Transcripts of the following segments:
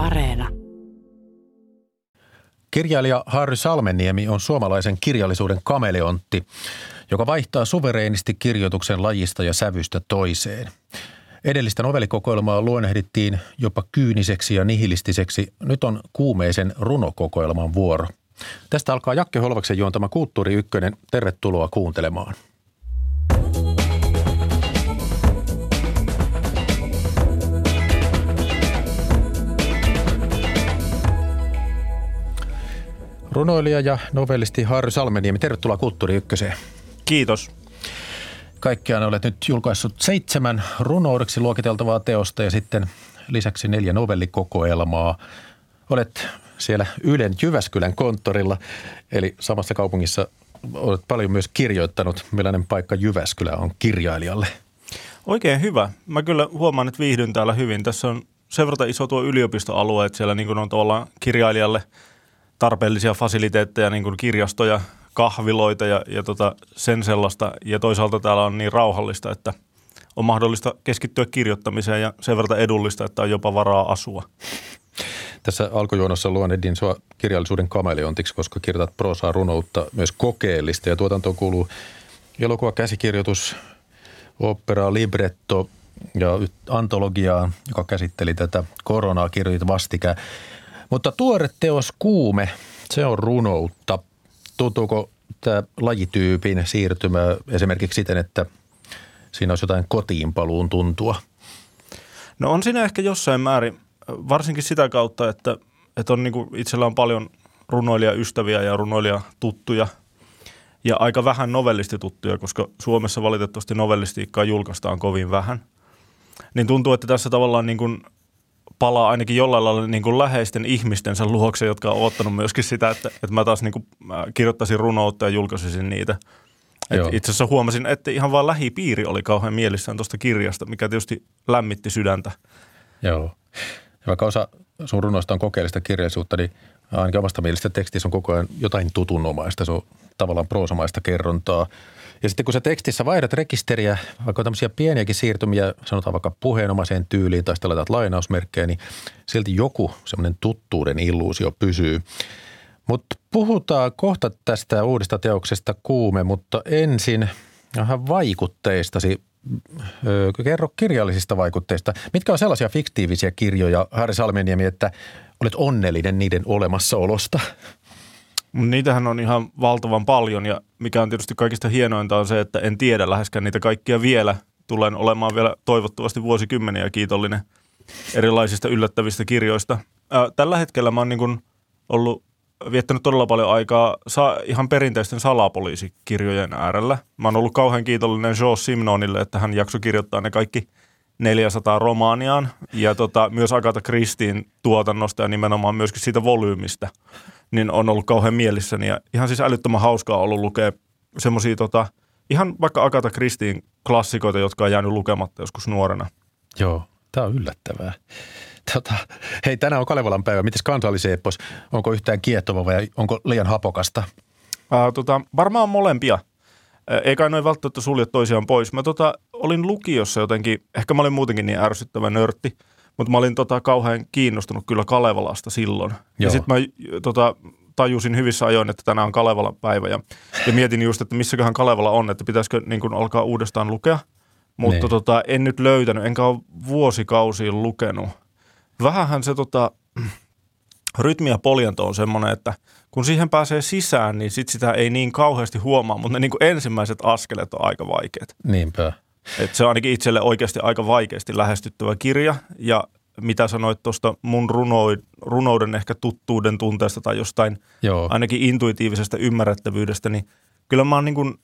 Areena. Kirjailija Harry Salmeniemi on suomalaisen kirjallisuuden kameleontti, joka vaihtaa suvereenisti kirjoituksen lajista ja sävystä toiseen. Edellistä novellikokoelmaa luonnehdittiin jopa kyyniseksi ja nihilistiseksi. Nyt on kuumeisen runokokoelman vuoro. Tästä alkaa Jakke Holvaksen juontama Kulttuuri Ykkönen. Tervetuloa kuuntelemaan. Runoilija ja novellisti Harry Salmeniemi, tervetuloa Kulttuuri Ykköseen. Kiitos. Kaikkiaan olet nyt julkaissut seitsemän runoudeksi luokiteltavaa teosta ja sitten lisäksi neljä novellikokoelmaa. Olet siellä Ylen Jyväskylän konttorilla, eli samassa kaupungissa olet paljon myös kirjoittanut. Millainen paikka Jyväskylä on kirjailijalle? Oikein hyvä. Mä kyllä huomaan, että viihdyn täällä hyvin. Tässä on sen verran iso tuo yliopistoalue, että siellä niin on tavallaan kirjailijalle tarpeellisia fasiliteetteja, niin kuin kirjastoja, kahviloita ja, ja tota sen sellaista. Ja toisaalta täällä on niin rauhallista, että on mahdollista keskittyä kirjoittamiseen ja sen verran edullista, että on jopa varaa asua. Tässä alkujuonossa luonnehdin sua kirjallisuuden kameleontiksi, koska kirjoitat prosaa runoutta myös kokeellista ja tuotantoon kuuluu elokuva, käsikirjoitus, opera, libretto ja antologiaa, joka käsitteli tätä koronaa, kirjoitit vastikään. Mutta tuore teos Kuume, se on runoutta. Tuntuuko tämä lajityypin siirtymä esimerkiksi siten, että siinä olisi jotain kotiinpaluun tuntua? No on siinä ehkä jossain määrin, varsinkin sitä kautta, että, että on niin kuin itsellä on paljon runoilijaystäviä ja runoilijatuttuja ja aika vähän novellistituttuja, koska Suomessa valitettavasti novellistiikkaa julkaistaan kovin vähän. Niin tuntuu, että tässä tavallaan niin kuin palaa ainakin jollain lailla niin kuin läheisten ihmistensä luokse, jotka on ottanut myöskin sitä, että, että mä taas niin kuin, mä kirjoittaisin runoutta ja julkaisisin niitä. itse asiassa huomasin, että ihan vaan lähipiiri oli kauhean mielissään tuosta kirjasta, mikä tietysti lämmitti sydäntä. Joo. Ja vaikka osa sun runoista on kokeellista kirjallisuutta, niin ainakin omasta mielestä tekstissä on koko ajan jotain tutunomaista. Se on tavallaan proosamaista kerrontaa – ja sitten kun sä tekstissä vaihdat rekisteriä, vaikka tämmöisiä pieniäkin siirtymiä, sanotaan vaikka puheenomaiseen tyyliin tai sitten laitat lainausmerkkejä, niin silti joku semmoinen tuttuuden illuusio pysyy. Mutta puhutaan kohta tästä uudesta teoksesta Kuume, mutta ensin vähän vaikutteistasi. Kerro kirjallisista vaikutteista. Mitkä on sellaisia fiktiivisiä kirjoja, Harri Salmeniemi, että olet onnellinen niiden olemassaolosta? Niitähän on ihan valtavan paljon ja mikä on tietysti kaikista hienointa on se, että en tiedä läheskään niitä kaikkia vielä. Tulen olemaan vielä toivottavasti vuosikymmeniä kiitollinen erilaisista yllättävistä kirjoista. tällä hetkellä mä oon niin ollut viettänyt todella paljon aikaa ihan perinteisten salapoliisikirjojen äärellä. Mä oon ollut kauhean kiitollinen Joe Simnonille, että hän jaksoi kirjoittaa ne kaikki 400 romaaniaan ja tota, myös Agatha Christien tuotannosta ja nimenomaan myöskin siitä volyymista niin on ollut kauhean mielissäni. Ja ihan siis älyttömän hauskaa ollut lukea semmoisia tota, ihan vaikka Agatha Christien klassikoita, jotka on jäänyt lukematta joskus nuorena. Joo, tämä on yllättävää. Tota, hei, tänään on Kalevalan päivä. Mites kansalliseepos? Onko yhtään kiehtova vai onko liian hapokasta? Ää, tota, varmaan molempia. Ei kai noin välttämättä sulje toisiaan pois. Mä tota, olin lukiossa jotenkin, ehkä mä olin muutenkin niin ärsyttävä nörtti – mutta mä olin tota, kauhean kiinnostunut kyllä Kalevalasta silloin. Joo. Ja sitten mä tota, tajusin hyvissä ajoin, että tänään on Kalevalan päivä ja, ja mietin just, että missäköhän Kalevala on, että pitäisikö niin kun, alkaa uudestaan lukea. Mutta niin. tota, en nyt löytänyt, enkä ole vuosikausiin lukenut. Vähähän se tota, rytmi ja poljento on semmoinen, että kun siihen pääsee sisään, niin sit sitä ei niin kauheasti huomaa, mutta ne niin ensimmäiset askeleet on aika vaikeat. Niinpä. Et se on ainakin itselle oikeasti aika vaikeasti lähestyttävä kirja ja mitä sanoit tuosta mun runoid, runouden ehkä tuttuuden tunteesta tai jostain Joo. ainakin intuitiivisesta ymmärrettävyydestä, niin kyllä mä oon niin kuin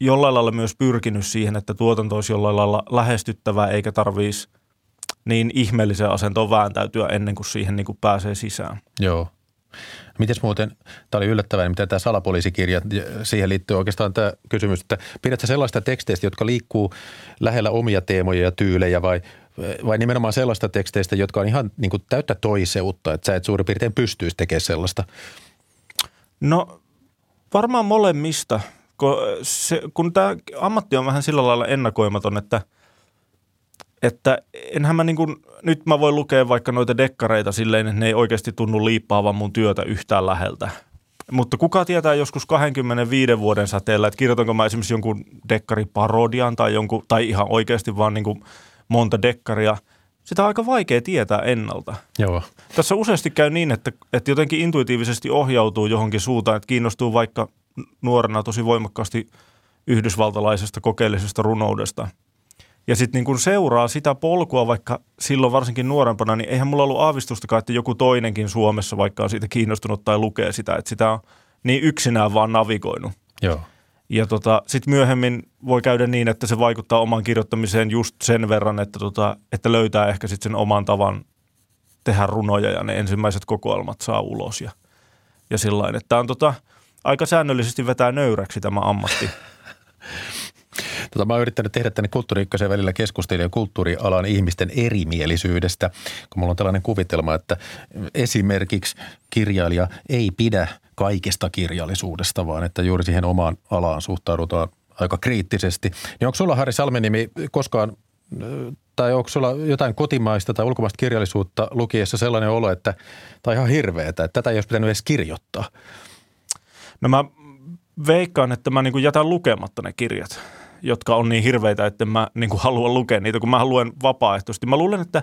jollain lailla myös pyrkinyt siihen, että tuotanto olisi jollain lailla lähestyttävää eikä tarvitsisi niin ihmeelliseen asentoon vääntäytyä ennen kuin siihen niin kuin pääsee sisään. Joo. Mites muuten, tämä oli yllättävää, mitä tämä salapoliisikirja, siihen liittyy oikeastaan tämä kysymys, että pidätkö sellaista teksteistä, jotka liikkuu lähellä omia teemoja ja tyylejä vai, vai nimenomaan sellaista teksteistä, jotka on ihan niin kuin täyttä toiseutta, että sä et suurin piirtein pystyisi tekemään sellaista? No varmaan molemmista, kun, se, kun tämä ammatti on vähän sillä lailla ennakoimaton, että että enhän mä niin kuin, nyt mä voin lukea vaikka noita dekkareita silleen, että ne ei oikeasti tunnu liippaavan mun työtä yhtään läheltä. Mutta kuka tietää joskus 25 vuoden säteellä, että kirjoitanko mä esimerkiksi jonkun dekkariparodian tai, jonkun, tai ihan oikeasti vaan niin kuin monta dekkaria. Sitä on aika vaikea tietää ennalta. Joo. Tässä useasti käy niin, että, että jotenkin intuitiivisesti ohjautuu johonkin suuntaan, että kiinnostuu vaikka nuorena tosi voimakkaasti yhdysvaltalaisesta kokeellisesta runoudesta – ja sitten niin kun seuraa sitä polkua vaikka silloin varsinkin nuorempana, niin eihän mulla ollut aavistustakaan, että joku toinenkin Suomessa vaikka on siitä kiinnostunut tai lukee sitä, että sitä on niin yksinään vaan navigoinut. Joo. Ja tota, sitten myöhemmin voi käydä niin, että se vaikuttaa oman kirjoittamiseen just sen verran, että, tota, että löytää ehkä sitten sen oman tavan tehdä runoja ja ne ensimmäiset kokoelmat saa ulos. Ja, ja sillain, että on tota, aika säännöllisesti vetää nöyräksi tämä ammatti. Tota, mä oon yrittänyt tehdä tänne kulttuuri välillä keskustelua kulttuurialan ihmisten erimielisyydestä, kun mulla on tällainen kuvitelma, että esimerkiksi kirjailija ei pidä kaikesta kirjallisuudesta, vaan että juuri siihen omaan alaan suhtaudutaan aika kriittisesti. Niin onko sulla Harri Salmenimi koskaan tai onko sulla jotain kotimaista tai ulkomaista kirjallisuutta lukiessa sellainen olo, että on ihan hirveetä, että tätä ei olisi pitänyt edes kirjoittaa? No mä veikkaan, että mä niin jätän lukematta ne kirjat jotka on niin hirveitä, että mä niin kuin haluan lukea niitä, kun mä luen vapaaehtoisesti. Mä luulen, että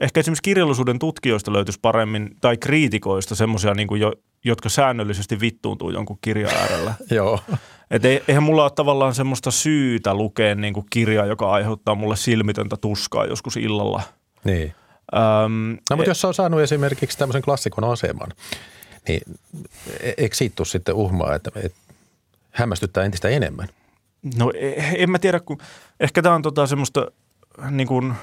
ehkä esimerkiksi kirjallisuuden tutkijoista löytyisi paremmin, tai kriitikoista semmoisia, niin kuin jo, jotka säännöllisesti vittuuntuu jonkun kirjan äärellä. Joo. Et ei, eihän mulla ole tavallaan semmoista syytä lukea niin kuin kirjaa, joka aiheuttaa mulle silmitöntä tuskaa joskus illalla. Niin. Öm, no mutta e- jos on saanut esimerkiksi tämmöisen klassikon aseman, niin e- eikö siitä tule sitten uhmaa, että, että hämmästyttää entistä enemmän? No e, en mä tiedä, kun ehkä tämä on tota semmoista niin kuin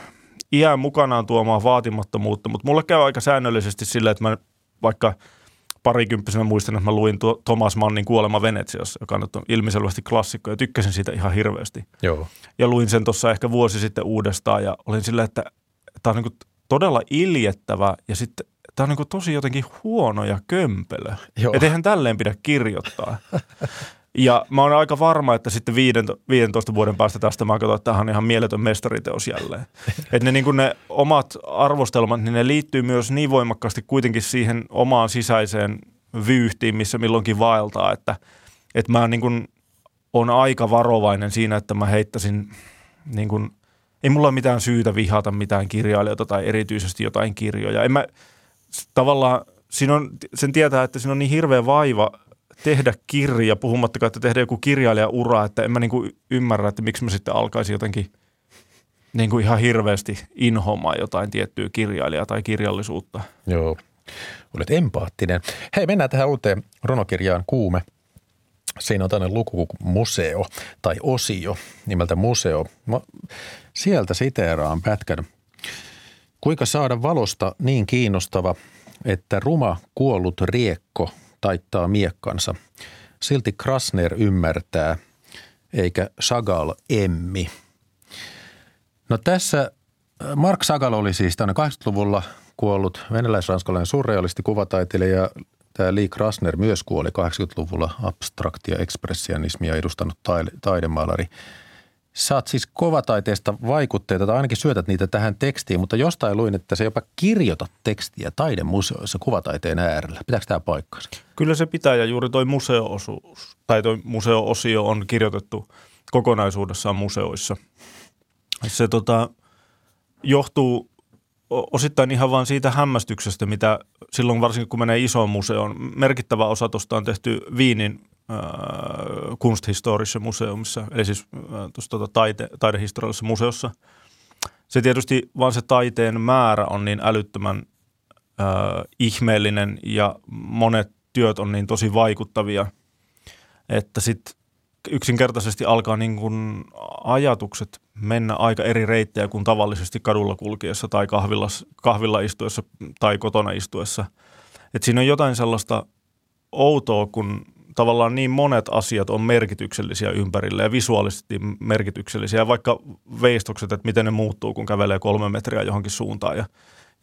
iän mukanaan tuomaa vaatimattomuutta, mutta mulle käy aika säännöllisesti sillä, että mä vaikka parikymppisenä muistan, että mä luin tuo Thomas Mannin Kuolema Venetsiassa, joka on ilmiselvästi klassikko ja tykkäsin siitä ihan hirveästi. Joo. Ja luin sen tuossa ehkä vuosi sitten uudestaan ja olin sillä, että tämä on niin todella iljettävä ja sitten tämä on niin tosi jotenkin huono ja kömpelö. Että eihän tälleen pidä kirjoittaa. Ja mä oon aika varma, että sitten 15 vuoden päästä tästä mä katson, että tämähän on ihan mieletön mestariteos jälleen. että ne, niin ne omat arvostelmat, niin ne liittyy myös niin voimakkaasti kuitenkin siihen omaan sisäiseen vyyhtiin, missä milloinkin vaeltaa, että, että mä niin kuin on aika varovainen siinä, että mä heittäisin niin kuin, ei mulla ole mitään syytä vihata mitään kirjailijoita tai erityisesti jotain kirjoja. En mä, tavallaan siinä on, sen tietää, että siinä on niin hirveä vaiva tehdä kirja, puhumattakaan, että tehdä joku kirjailijaura, että en mä niinku ymmärrä, että miksi mä sitten alkaisin jotenkin niin kuin ihan hirveästi inhomaan jotain tiettyä kirjailijaa tai kirjallisuutta. Joo, olet empaattinen. Hei, mennään tähän uuteen runokirjaan Kuume. Siinä on tämmöinen luku museo tai osio nimeltä museo. Mä sieltä siteeraan pätkän. Kuinka saada valosta niin kiinnostava, että ruma kuollut riekko taittaa miekkansa. Silti Krasner ymmärtää, eikä Sagal emmi. No tässä äh, Mark Sagal oli siis tänne 80-luvulla kuollut venäläis-ranskalainen surrealisti, kuvataiteilija. Tämä Lee Krasner myös kuoli 80-luvulla abstraktia ekspressionismia edustanut taidemaalari – saat siis kovataiteesta vaikutteita tai ainakin syötät niitä tähän tekstiin, mutta jostain luin, että se jopa kirjoita tekstiä taidemuseoissa kuvataiteen äärellä. Pitääkö tämä paikkansa? Kyllä se pitää ja juuri toi museo-osuus tai toi museo-osio on kirjoitettu kokonaisuudessaan museoissa. Se tota, johtuu osittain ihan vain siitä hämmästyksestä, mitä silloin varsinkin kun menee isoon museoon. Merkittävä osa tuosta on tehty Viinin kunsthistorisessa museumissa, eli siis äh, tuossa tuota, taite, taidehistoriallisessa museossa. Se tietysti vaan se taiteen määrä on niin älyttömän äh, ihmeellinen ja monet työt on niin tosi vaikuttavia, että sitten yksinkertaisesti alkaa niin kuin ajatukset mennä aika eri reittejä kuin tavallisesti kadulla kulkiessa tai kahvilla, kahvilla istuessa tai kotona istuessa. Et siinä on jotain sellaista outoa, kun tavallaan niin monet asiat on merkityksellisiä ympärille ja visuaalisesti merkityksellisiä, vaikka veistokset, että miten ne muuttuu, kun kävelee kolme metriä johonkin suuntaan ja,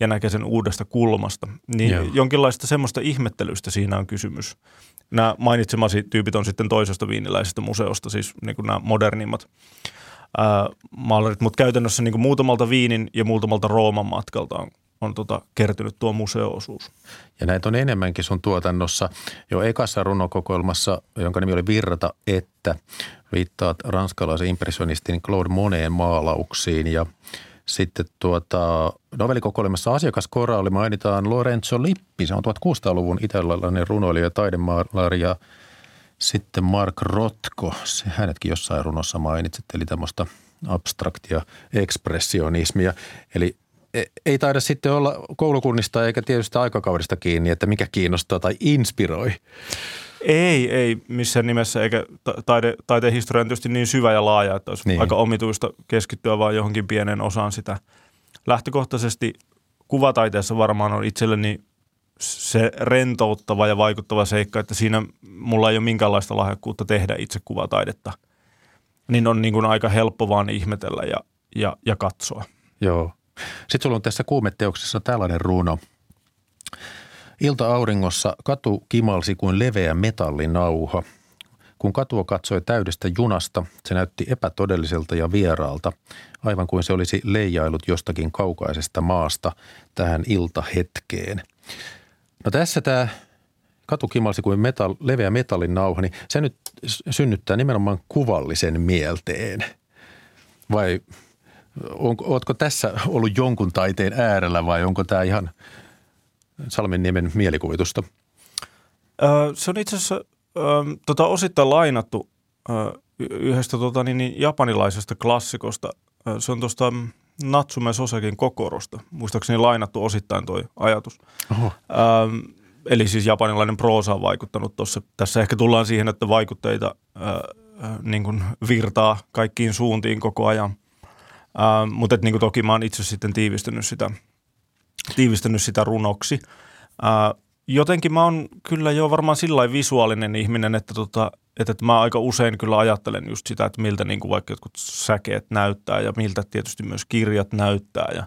ja näkee sen uudesta kulmasta. Niin Joo. jonkinlaista semmoista ihmettelystä siinä on kysymys. Nämä mainitsemasi tyypit on sitten toisesta viiniläisestä museosta, siis niin kuin nämä modernimmat. ää, maalarit, mutta käytännössä niin kuin muutamalta Viinin ja muutamalta Rooman matkalta on, on tota, kertynyt tuo museoosuus. Ja näitä on enemmänkin sun tuotannossa. Jo ekassa runokokoelmassa, jonka nimi oli Virrata, että viittaat ranskalaisen impressionistin Claude Moneen maalauksiin ja sitten tuota, novellikokoelmassa asiakaskoraali mainitaan Lorenzo Lippi, se on 1600-luvun italialainen runoilija ja taidemaalari sitten Mark Rotko, se hänetkin jossain runossa mainitsit, eli tämmöistä abstraktia ekspressionismia. Eli ei taida sitten olla koulukunnista eikä tietysti aikakaudesta kiinni, että mikä kiinnostaa tai inspiroi. Ei, ei missään nimessä, eikä taide, taiteen historia on tietysti niin syvä ja laaja, että olisi niin. aika omituista keskittyä vain johonkin pienen osaan sitä. Lähtökohtaisesti kuvataiteessa varmaan on itselleni se rentouttava ja vaikuttava seikka, että siinä mulla ei ole minkäänlaista lahjakkuutta tehdä itse kuvataidetta. Niin on niin kuin aika helppo vaan ihmetellä ja, ja, ja katsoa. Joo. Sitten sulla on tässä kuumeteoksessa tällainen runo. Ilta-auringossa katu kimalsi kuin leveä metallinauha. Kun katua katsoi täydestä junasta, se näytti epätodelliselta ja vieraalta, aivan kuin se olisi leijailut jostakin kaukaisesta maasta tähän iltahetkeen. No tässä tämä katukimalsi kuin metall, leveä metallin nauha, niin se nyt synnyttää nimenomaan kuvallisen mielteen. Vai onko, ootko tässä ollut jonkun taiteen äärellä vai onko tämä ihan Salmenniemen mielikuvitusta? Öö, se on itse asiassa öö, tota, osittain lainattu öö, yhdestä tota, niin, niin, japanilaisesta klassikosta. Öö, se on tuosta Natsume Sosekin Kokorosta. Muistaakseni lainattu osittain tuo ajatus. Oho. Ähm, eli siis japanilainen proosa on vaikuttanut tuossa. Tässä ehkä tullaan siihen, että vaikutteita äh, niin kuin virtaa kaikkiin suuntiin koko ajan. Ähm, mutta niin kuin toki mä oon itse sitten tiivistänyt sitä, tiivistänyt sitä runoksi. Äh, jotenkin mä oon kyllä jo varmaan sillä visuaalinen ihminen, että, tota, että, että mä aika usein kyllä ajattelen just sitä, että miltä niin kuin vaikka jotkut säkeet näyttää ja miltä tietysti myös kirjat näyttää ja,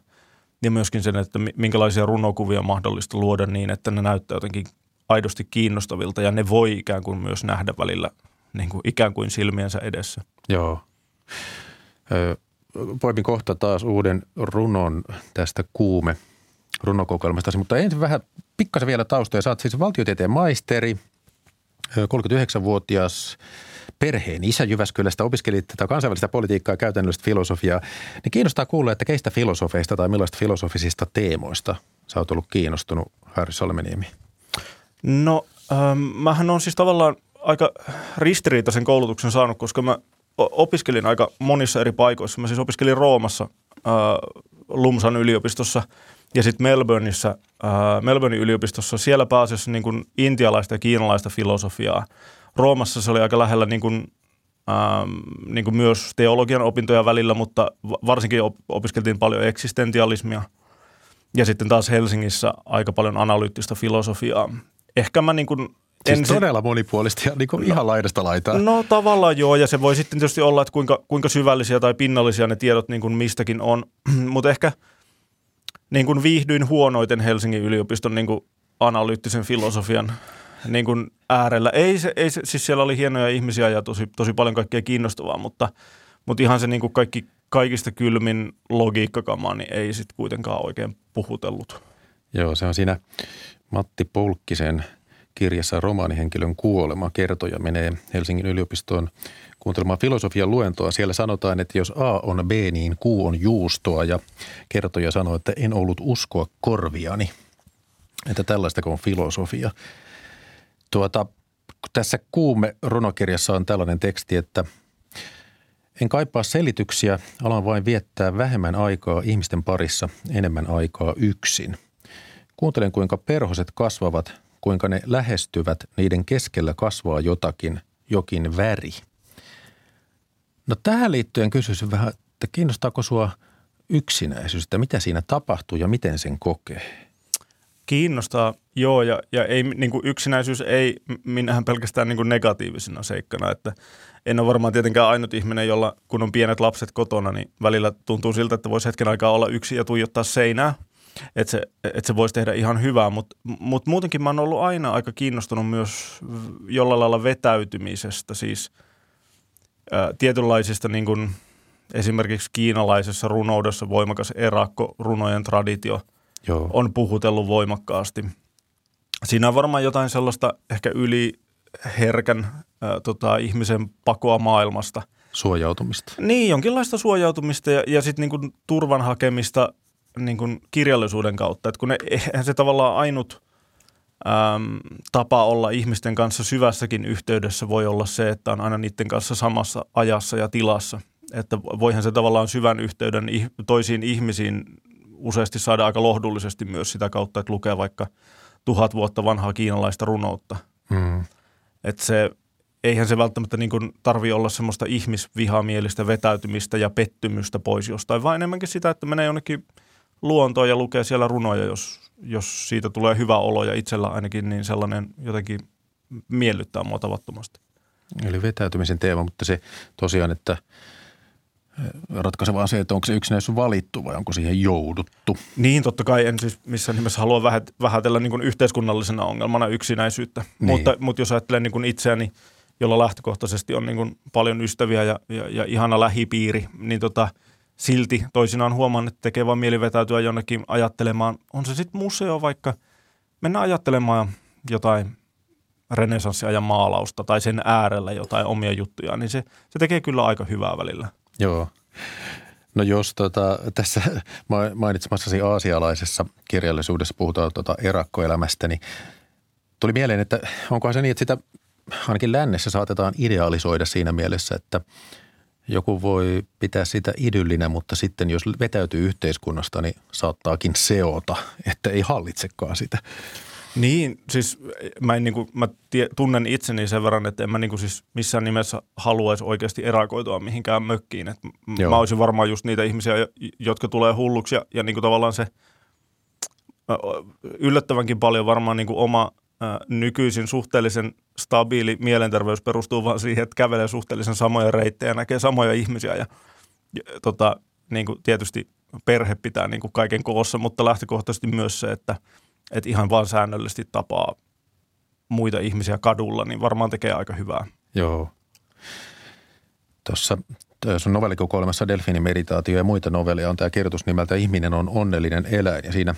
ja myöskin sen, että minkälaisia runokuvia on mahdollista luoda niin, että ne näyttää jotenkin aidosti kiinnostavilta ja ne voi ikään kuin myös nähdä välillä niin kuin ikään kuin silmiensä edessä. Joo. Poimin kohta taas uuden runon tästä kuume – runokokoelmasta, mutta ensin vähän pikkasen vielä taustoja. Oot siis valtiotieteen maisteri, 39-vuotias perheen isä Jyväskylästä, opiskelit tätä kansainvälistä politiikkaa ja käytännöllistä filosofiaa. Niin kiinnostaa kuulla, että keistä filosofeista tai millaista filosofisista teemoista sä oot ollut kiinnostunut, Harry Solmeniemi? No, ähm, mähän on siis tavallaan aika ristiriitaisen koulutuksen saanut, koska mä opiskelin aika monissa eri paikoissa. Mä siis opiskelin Roomassa äh, Lumsan yliopistossa – ja sitten Melbourneissa, äh, Melbournein yliopistossa, siellä pääasiassa niin kuin intialaista ja kiinalaista filosofiaa. Roomassa se oli aika lähellä niin kuin, ähm, niin kuin myös teologian opintoja välillä, mutta varsinkin op- opiskeltiin paljon eksistentialismia. Ja sitten taas Helsingissä aika paljon analyyttistä filosofiaa. Ehkä mä niin kuin Siis en todella monipuolista ja niin kuin no, ihan laidasta laitaa. No tavallaan joo, ja se voi sitten tietysti olla, että kuinka, kuinka syvällisiä tai pinnallisia ne tiedot niin kuin mistäkin on. Mutta ehkä – niin kuin viihdyin huonoiten Helsingin yliopiston niin kuin analyyttisen filosofian niin kuin äärellä. Ei se, ei se, siis siellä oli hienoja ihmisiä ja tosi, tosi paljon kaikkea kiinnostavaa, mutta, mutta ihan se niin kuin kaikki, kaikista kylmin logiikkakamaa niin ei sitten kuitenkaan oikein puhutellut. Joo, se on siinä Matti Polkkisen kirjassa romaanihenkilön kuolema kertoja menee Helsingin yliopistoon kuuntelemaan filosofian luentoa. Siellä sanotaan, että jos A on B, niin Q on juustoa ja kertoja sanoo, että en ollut uskoa korviani. Että tällaista on filosofia. Tuota, tässä kuume runokirjassa on tällainen teksti, että en kaipaa selityksiä, alan vain viettää vähemmän aikaa ihmisten parissa, enemmän aikaa yksin. Kuuntelen, kuinka perhoset kasvavat, kuinka ne lähestyvät, niiden keskellä kasvaa jotakin, jokin väri – No tähän liittyen kysyisin vähän, että kiinnostaako sinua yksinäisyys, että mitä siinä tapahtuu ja miten sen kokee? Kiinnostaa, joo, ja, ja ei, niin kuin yksinäisyys ei minähän pelkästään niin kuin negatiivisena seikkana, että en ole varmaan tietenkään ainut ihminen, jolla kun on pienet lapset kotona, niin välillä tuntuu siltä, että voisi hetken aikaa olla yksi ja tuijottaa seinää, että se, että se voisi tehdä ihan hyvää, mutta mut muutenkin mä oon ollut aina aika kiinnostunut myös jollain lailla vetäytymisestä, siis – tietynlaisista niin kuin esimerkiksi kiinalaisessa runoudessa voimakas erakko, runojen traditio Joo. on puhutellut voimakkaasti. Siinä on varmaan jotain sellaista ehkä yli herkän ää, tota, ihmisen pakoa maailmasta. Suojautumista. Niin, jonkinlaista suojautumista ja, ja sitten niinku turvan hakemista niinku kirjallisuuden kautta. Et kun ne, eihän se tavallaan ainut äm, tapa olla ihmisten kanssa syvässäkin yhteydessä voi olla se, että on aina niiden kanssa samassa ajassa ja tilassa. Että voihan se tavallaan syvän yhteyden toisiin ihmisiin useasti saada aika lohdullisesti myös sitä kautta, että lukee vaikka tuhat vuotta vanhaa kiinalaista runoutta. Mm. Että se, eihän se välttämättä niin kuin tarvi olla semmoista ihmisvihamielistä vetäytymistä ja pettymystä pois jostain, vaan enemmänkin sitä, että menee jonnekin luontoon ja lukee siellä runoja, jos, jos siitä tulee hyvä olo ja itsellä ainakin niin sellainen jotenkin miellyttää mua tavattomasti. Eli vetäytymisen teema, mutta se tosiaan, että ratkaiseva asia, että onko se yksinäisyys valittu vai onko siihen jouduttu. Niin, totta kai en siis missään nimessä halua vähätellä niin kuin yhteiskunnallisena ongelmana yksinäisyyttä, Niin. mutta, mutta jos ajattelen niin kuin itseäni, jolla lähtökohtaisesti on niin kuin paljon ystäviä ja, ja, ja ihana lähipiiri, niin tota, silti toisinaan huomaan, että tekee vaan mieli vetäytyä jonnekin ajattelemaan, on se sitten museo vaikka, mennä ajattelemaan jotain renesanssiajan maalausta tai sen äärellä jotain omia juttuja, niin se, se tekee kyllä aika hyvää välillä. Joo. No jos tota, tässä mainitsemassasi aasialaisessa kirjallisuudessa puhutaan tota erakkoelämästä, niin tuli mieleen, että onkohan se niin, että sitä ainakin lännessä saatetaan idealisoida siinä mielessä, että joku voi pitää sitä idyllinä, mutta sitten jos vetäytyy yhteiskunnasta, niin saattaakin seota, että ei hallitsekaan sitä. Niin, siis mä, en, niin kuin, mä tie, tunnen itseni sen verran, että en mä niin kuin, siis missään nimessä haluaisi oikeasti erakoitua mihinkään mökkiin. Et mä olisin varmaan just niitä ihmisiä, jotka tulee hulluksi ja, ja niin kuin tavallaan se yllättävänkin paljon varmaan niin kuin oma nykyisin suhteellisen stabiili mielenterveys perustuu vaan siihen, että kävelee suhteellisen samoja reittejä näkee samoja ihmisiä ja, ja tota, niin kuin tietysti perhe pitää niin kuin kaiken koossa, mutta lähtökohtaisesti myös se, että – että ihan vaan säännöllisesti tapaa muita ihmisiä kadulla, niin varmaan tekee aika hyvää. Joo. Tuossa sun novellikokoelmassa Delfinin meditaatio ja muita novelleja on tämä kirjoitus nimeltä Ihminen on onnellinen eläin ja siinä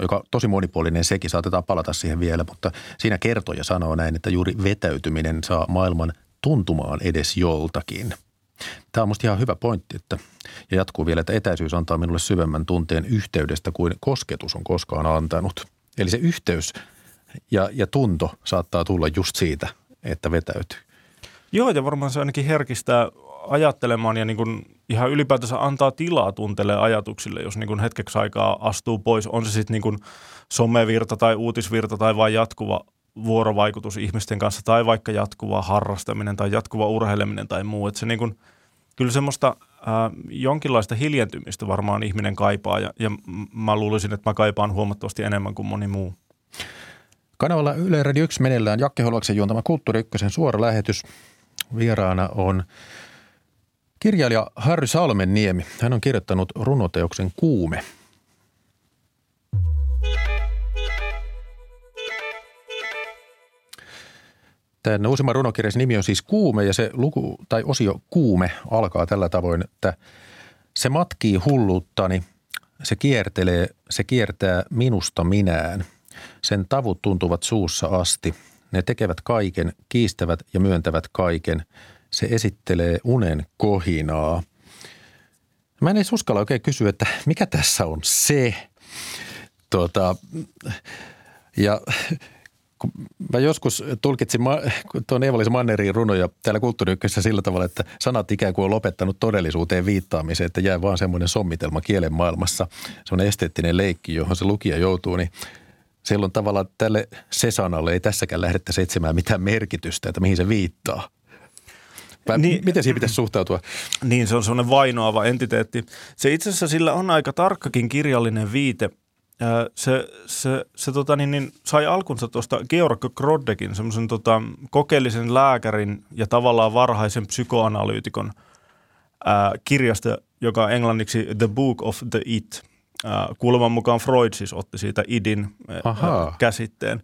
joka tosi monipuolinen sekin, saatetaan palata siihen vielä, mutta siinä kertoja sanoo näin, että juuri vetäytyminen saa maailman tuntumaan edes joltakin. Tämä on musta ihan hyvä pointti, että, ja jatkuu vielä, että etäisyys antaa minulle syvemmän tunteen yhteydestä kuin kosketus on koskaan antanut. Eli se yhteys ja, ja tunto saattaa tulla just siitä, että vetäytyy. Joo, ja varmaan se ainakin herkistää ajattelemaan ja niin kuin ihan ylipäätänsä antaa tilaa tuntelee ajatuksille, jos niin kuin hetkeksi aikaa astuu pois. On se sitten niin kuin somevirta tai uutisvirta tai vain jatkuva vuorovaikutus ihmisten kanssa tai vaikka jatkuva harrastaminen tai jatkuva urheileminen tai muu. Että se niin kuin, kyllä semmoista ää, jonkinlaista hiljentymistä varmaan ihminen kaipaa ja, ja mä luulisin, että mä kaipaan huomattavasti enemmän kuin moni muu. Kanavalla Yle Radio 1 meneillään Jakke Holvaksen juontama Kulttuuri Ykkösen suora lähetys. Vieraana on kirjailija Harry Salmenniemi. Hän on kirjoittanut runoteoksen Kuume – Tämän uusimman runokirjan nimi on siis Kuume ja se luku tai osio Kuume alkaa tällä tavoin, että se matkii hulluuttani, se kiertelee, se kiertää minusta minään. Sen tavut tuntuvat suussa asti. Ne tekevät kaiken, kiistävät ja myöntävät kaiken. Se esittelee unen kohinaa. Mä en edes uskalla oikein kysyä, että mikä tässä on se. Tuota, ja kun mä joskus tulkitsin tuon Eeva-Liisa Mannerin runoja täällä kulttuuriykkössä sillä tavalla, että sanat ikään kuin on lopettanut todellisuuteen viittaamiseen, että jää vaan semmoinen sommitelma kielen maailmassa, semmoinen esteettinen leikki, johon se lukija joutuu, niin silloin tavallaan tälle se-sanalle ei tässäkään lähdettäisi etsimään mitään merkitystä, että mihin se viittaa. Vai niin, miten siihen pitäisi suhtautua? Niin, se on semmoinen vainoava entiteetti. Se itse asiassa sillä on aika tarkkakin kirjallinen viite – se, se, se tota, niin, niin, sai alkunsa tuosta Georg Groddekin, semmoisen tota, kokeellisen lääkärin ja tavallaan varhaisen psykoanalyytikon ää, kirjasta, joka on englanniksi The Book of the It. Ää, kuuleman mukaan Freud siis otti siitä idin ää, käsitteen.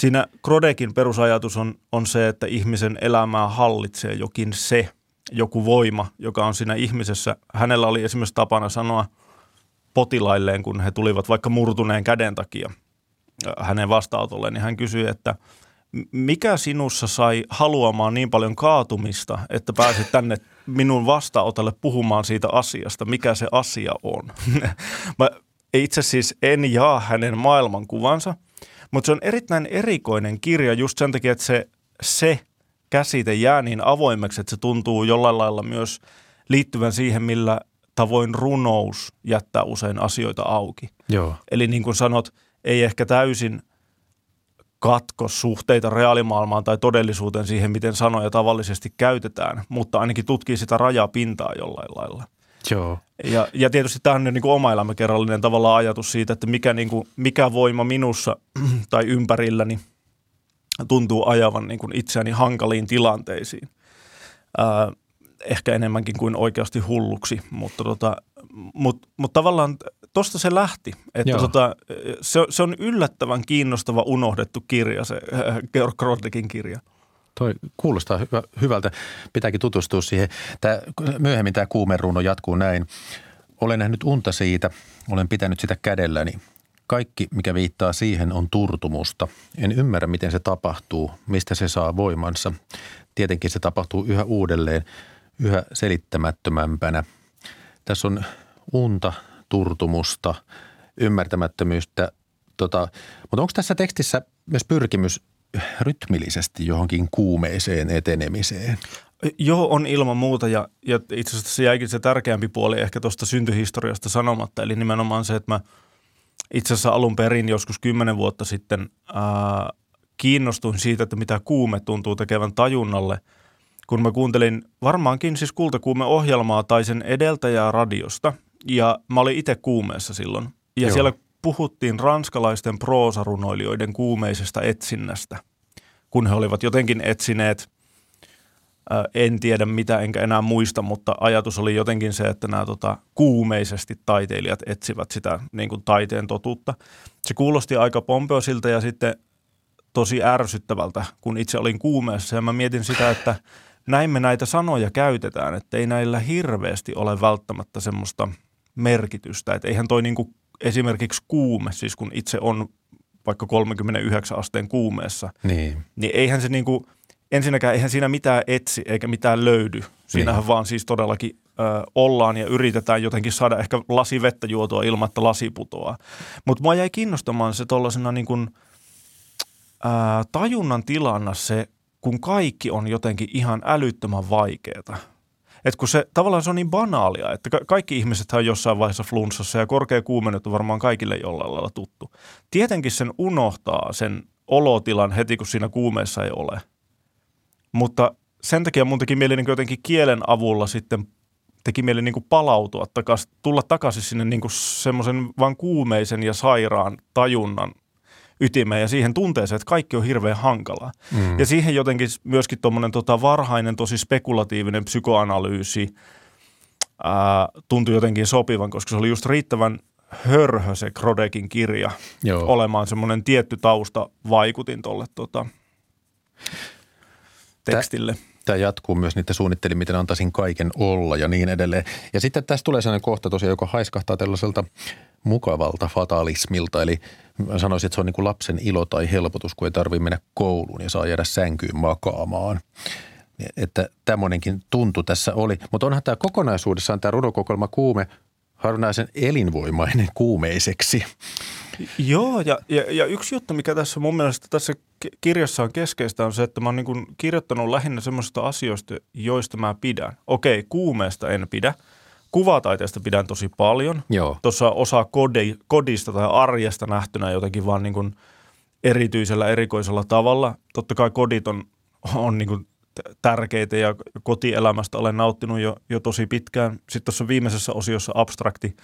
Siinä Grodekin perusajatus on, on se, että ihmisen elämää hallitsee jokin se, joku voima, joka on siinä ihmisessä. Hänellä oli esimerkiksi tapana sanoa potilailleen, kun he tulivat vaikka murtuneen käden takia hänen vastaanotolleen, niin hän kysyi, että mikä sinussa sai haluamaan niin paljon kaatumista, että pääsit tänne minun vastaanotolle puhumaan siitä asiasta, mikä se asia on. Mä itse siis en jaa hänen maailmankuvansa, mutta se on erittäin erikoinen kirja just sen takia, että se, se käsite jää niin avoimeksi, että se tuntuu jollain lailla myös liittyvän siihen, millä tavoin runous jättää usein asioita auki. Joo. Eli niin kuin sanot, ei ehkä täysin katko suhteita reaalimaailmaan tai todellisuuteen siihen, miten sanoja tavallisesti käytetään, mutta ainakin tutkii sitä rajapintaa jollain lailla. Joo. Ja, ja tietysti tämä on niin kuin oma elämäkerrallinen tavallaan ajatus siitä, että mikä, niin kuin, mikä voima minussa tai ympärilläni tuntuu ajavan niin kuin itseäni hankaliin tilanteisiin. Ää, ehkä enemmänkin kuin oikeasti hulluksi, mutta tota, mut, mut tavallaan tosta se lähti. Että tota, se, se on yllättävän kiinnostava unohdettu kirja, se äh, Georg Groddekin kirja. Toi kuulostaa hyvä, hyvältä. Pitääkin tutustua siihen. Tää, myöhemmin tämä kuumeruno jatkuu näin. Olen nähnyt unta siitä, olen pitänyt sitä kädelläni. Kaikki, mikä viittaa siihen, on turtumusta. En ymmärrä, miten se tapahtuu, mistä se saa voimansa. Tietenkin se tapahtuu yhä uudelleen, yhä selittämättömämpänä. Tässä on unta, turtumusta, ymmärtämättömyyttä. Tota, mutta onko tässä tekstissä myös pyrkimys rytmillisesti johonkin kuumeiseen etenemiseen? Joo, on ilman muuta ja, ja itse asiassa se jäikin se tärkeämpi puoli ehkä tuosta syntyhistoriasta sanomatta, eli nimenomaan se, että mä itse asiassa alun perin joskus kymmenen vuotta sitten ää, kiinnostuin siitä, että mitä kuume tuntuu tekevän tajunnalle, kun mä kuuntelin varmaankin siis kultakuume-ohjelmaa tai sen edeltäjää radiosta – ja mä olin itse kuumeessa silloin. Ja Joo. siellä puhuttiin ranskalaisten proosarunoilijoiden kuumeisesta etsinnästä, kun he olivat jotenkin etsineet, en tiedä mitä enkä enää muista, mutta ajatus oli jotenkin se, että nämä tota, kuumeisesti taiteilijat etsivät sitä niin kuin taiteen totuutta. Se kuulosti aika pompeosilta ja sitten tosi ärsyttävältä, kun itse olin kuumeessa ja mä mietin sitä, että näin me näitä sanoja käytetään, että ei näillä hirveästi ole välttämättä semmoista – merkitystä. Että eihän toi niinku esimerkiksi kuume, siis kun itse on vaikka 39 asteen kuumeessa, niin, niin eihän se niinku, ensinnäkään eihän siinä mitään etsi eikä mitään löydy. Siinähän niin. vaan siis todellakin ö, ollaan ja yritetään jotenkin saada ehkä lasi vettä juotua ilman, että lasi putoaa. Mutta mua jäi kiinnostamaan se tuollaisena niin kuin, tajunnan tilanna se, kun kaikki on jotenkin ihan älyttömän vaikeaa. Et kun se tavallaan se on niin banaalia, että ka- kaikki ihmiset on jossain vaiheessa flunssassa ja korkea kuumennet on varmaan kaikille jollain lailla tuttu. Tietenkin sen unohtaa sen olotilan heti, kun siinä kuumeessa ei ole. Mutta sen takia mun teki mieli niin jotenkin kielen avulla sitten teki mieli niin palautua, takas, tulla takaisin sinne niin semmoisen vain kuumeisen ja sairaan tajunnan ytimeen ja siihen tunteeseen, että kaikki on hirveän hankalaa. Mm. Ja siihen jotenkin myöskin tuommoinen tota varhainen, tosi spekulatiivinen psykoanalyysi ää, tuntui jotenkin sopivan, koska se oli just riittävän hörhö se Krodekin kirja Joo. olemaan semmoinen tietty tausta vaikutin tuolle tota, tekstille. Tämä jatkuu myös niitä suunnitteli, miten antaisin kaiken olla ja niin edelleen. Ja sitten tässä tulee sellainen kohta tosiaan, joka haiskahtaa tällaiselta mukavalta fatalismilta. Eli sanoisin, että se on niin kuin lapsen ilo tai helpotus, kun ei tarvitse mennä kouluun ja saa jäädä sänkyyn makaamaan. Että tämmöinenkin tuntu tässä oli. Mutta onhan tämä kokonaisuudessaan tämä runokokoelma kuume harvinaisen elinvoimainen kuumeiseksi. Joo, ja, ja, ja yksi juttu, mikä tässä mun mielestä tässä kirjassa on keskeistä, on se, että mä oon niin kirjoittanut lähinnä semmoisista asioista, joista mä pidän. Okei, kuumeesta en pidä – Kuvataiteesta pidän tosi paljon. Joo. Tuossa osa kodi, kodista tai arjesta nähtynä jotenkin vaan niin kuin erityisellä, erikoisella tavalla. Totta kai kodit on, on niin kuin tärkeitä ja kotielämästä olen nauttinut jo, jo tosi pitkään. Sitten tuossa viimeisessä osiossa abstrakti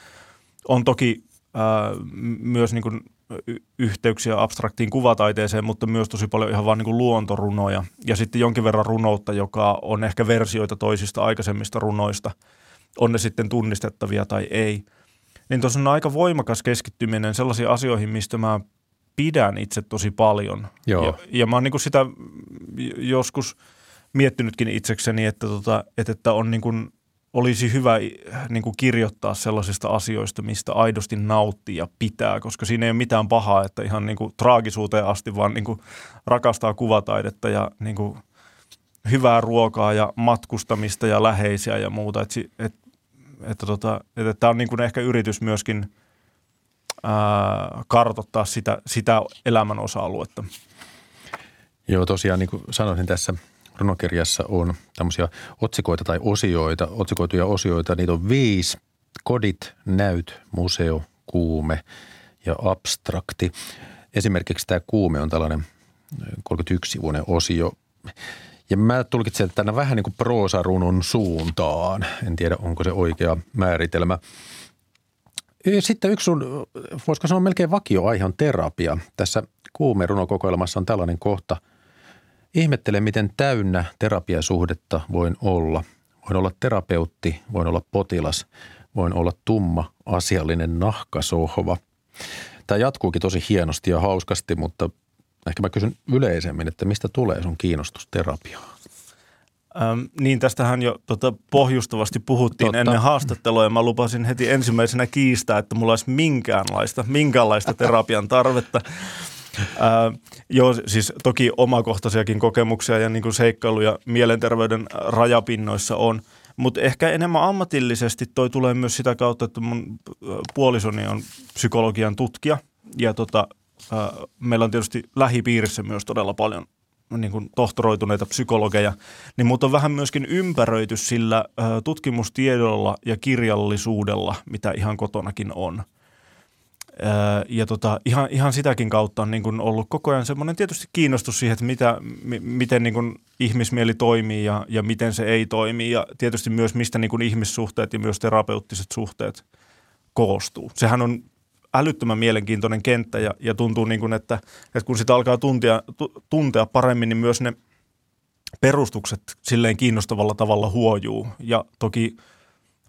on toki ää, myös niin kuin yhteyksiä abstraktiin kuvataiteeseen, mutta myös tosi paljon ihan vaan niin kuin luontorunoja. Ja sitten jonkin verran runoutta, joka on ehkä versioita toisista aikaisemmista runoista – on ne sitten tunnistettavia tai ei. Niin tuossa on aika voimakas keskittyminen sellaisiin asioihin, mistä mä pidän itse tosi paljon. Joo. Ja, ja mä oon niin sitä joskus miettinytkin itsekseni, että, tota, että, että on niin kuin, olisi hyvä niin kuin kirjoittaa sellaisista asioista, mistä aidosti nauttii ja pitää, koska siinä ei ole mitään pahaa, että ihan niin kuin traagisuuteen asti, vaan niin kuin rakastaa kuvataidetta ja niin kuin hyvää ruokaa ja matkustamista ja läheisiä ja muuta. Että, että, että, tota, että tämä on niin kuin ehkä yritys myöskin ää, kartottaa sitä, sitä elämän osa-aluetta. Joo, tosiaan niin kuin sanoisin tässä runokirjassa on tämmöisiä otsikoita tai osioita, otsikoituja osioita. Niitä on viisi. Kodit, näyt, museo, kuume ja abstrakti. Esimerkiksi tämä kuume on tällainen 31-sivuinen osio. Ja mä tulkitsen, että vähän niin kuin proosarunon suuntaan. En tiedä, onko se oikea määritelmä. Sitten yksi sun, voisiko sanoa melkein vakioaihe on terapia. Tässä kuumerunokokoelmassa on tällainen kohta. Ihmettele, miten täynnä terapiasuhdetta voin olla. Voin olla terapeutti, voin olla potilas, voin olla tumma, asiallinen nahkasohva. Tämä jatkuukin tosi hienosti ja hauskasti, mutta ehkä mä kysyn yleisemmin, että mistä tulee sun kiinnostus terapiaan? Ähm, niin, tästähän jo tota, pohjustavasti puhuttiin Totta. ennen haastattelua ja mä lupasin heti ensimmäisenä kiistää, että mulla olisi minkäänlaista, minkäänlaista terapian tarvetta. Äh, joo, siis toki omakohtaisiakin kokemuksia ja niin kuin seikkailuja mielenterveyden rajapinnoissa on, mutta ehkä enemmän ammatillisesti toi tulee myös sitä kautta, että mun puolisoni on psykologian tutkija ja tota, meillä on tietysti lähipiirissä myös todella paljon niin kuin tohtoroituneita psykologeja, niin mutta on vähän myöskin ympäröity sillä tutkimustiedolla ja kirjallisuudella, mitä ihan kotonakin on. Ja tota, ihan, ihan sitäkin kautta on niin kuin ollut koko ajan semmoinen tietysti kiinnostus siihen, että mitä, m- miten niin kuin ihmismieli toimii ja, ja miten se ei toimi ja tietysti myös mistä niin kuin ihmissuhteet ja myös terapeuttiset suhteet koostuu. Sehän on älyttömän mielenkiintoinen kenttä ja, ja tuntuu niin kuin, että, että kun sitä alkaa tuntia, tuntea paremmin, niin myös ne perustukset silleen kiinnostavalla tavalla huojuu. Ja toki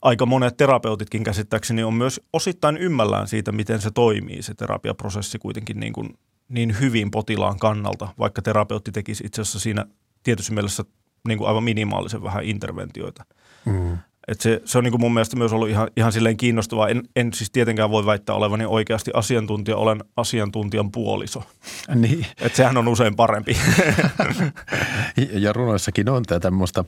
aika monet terapeutitkin käsittääkseni on myös osittain ymmällään siitä, miten se toimii, se terapiaprosessi kuitenkin niin, kuin, niin hyvin potilaan kannalta, vaikka terapeutti tekisi itse asiassa siinä tietyssä mielessä niin kuin aivan minimaalisen vähän interventioita. Mm. Et se, se on niin kuin mun mielestä myös ollut ihan, ihan silleen kiinnostavaa. En, en siis tietenkään voi väittää olevani oikeasti asiantuntija, olen asiantuntijan puoliso. Niin. Et sehän on usein parempi. ja runoissakin on tämä tämmöistä,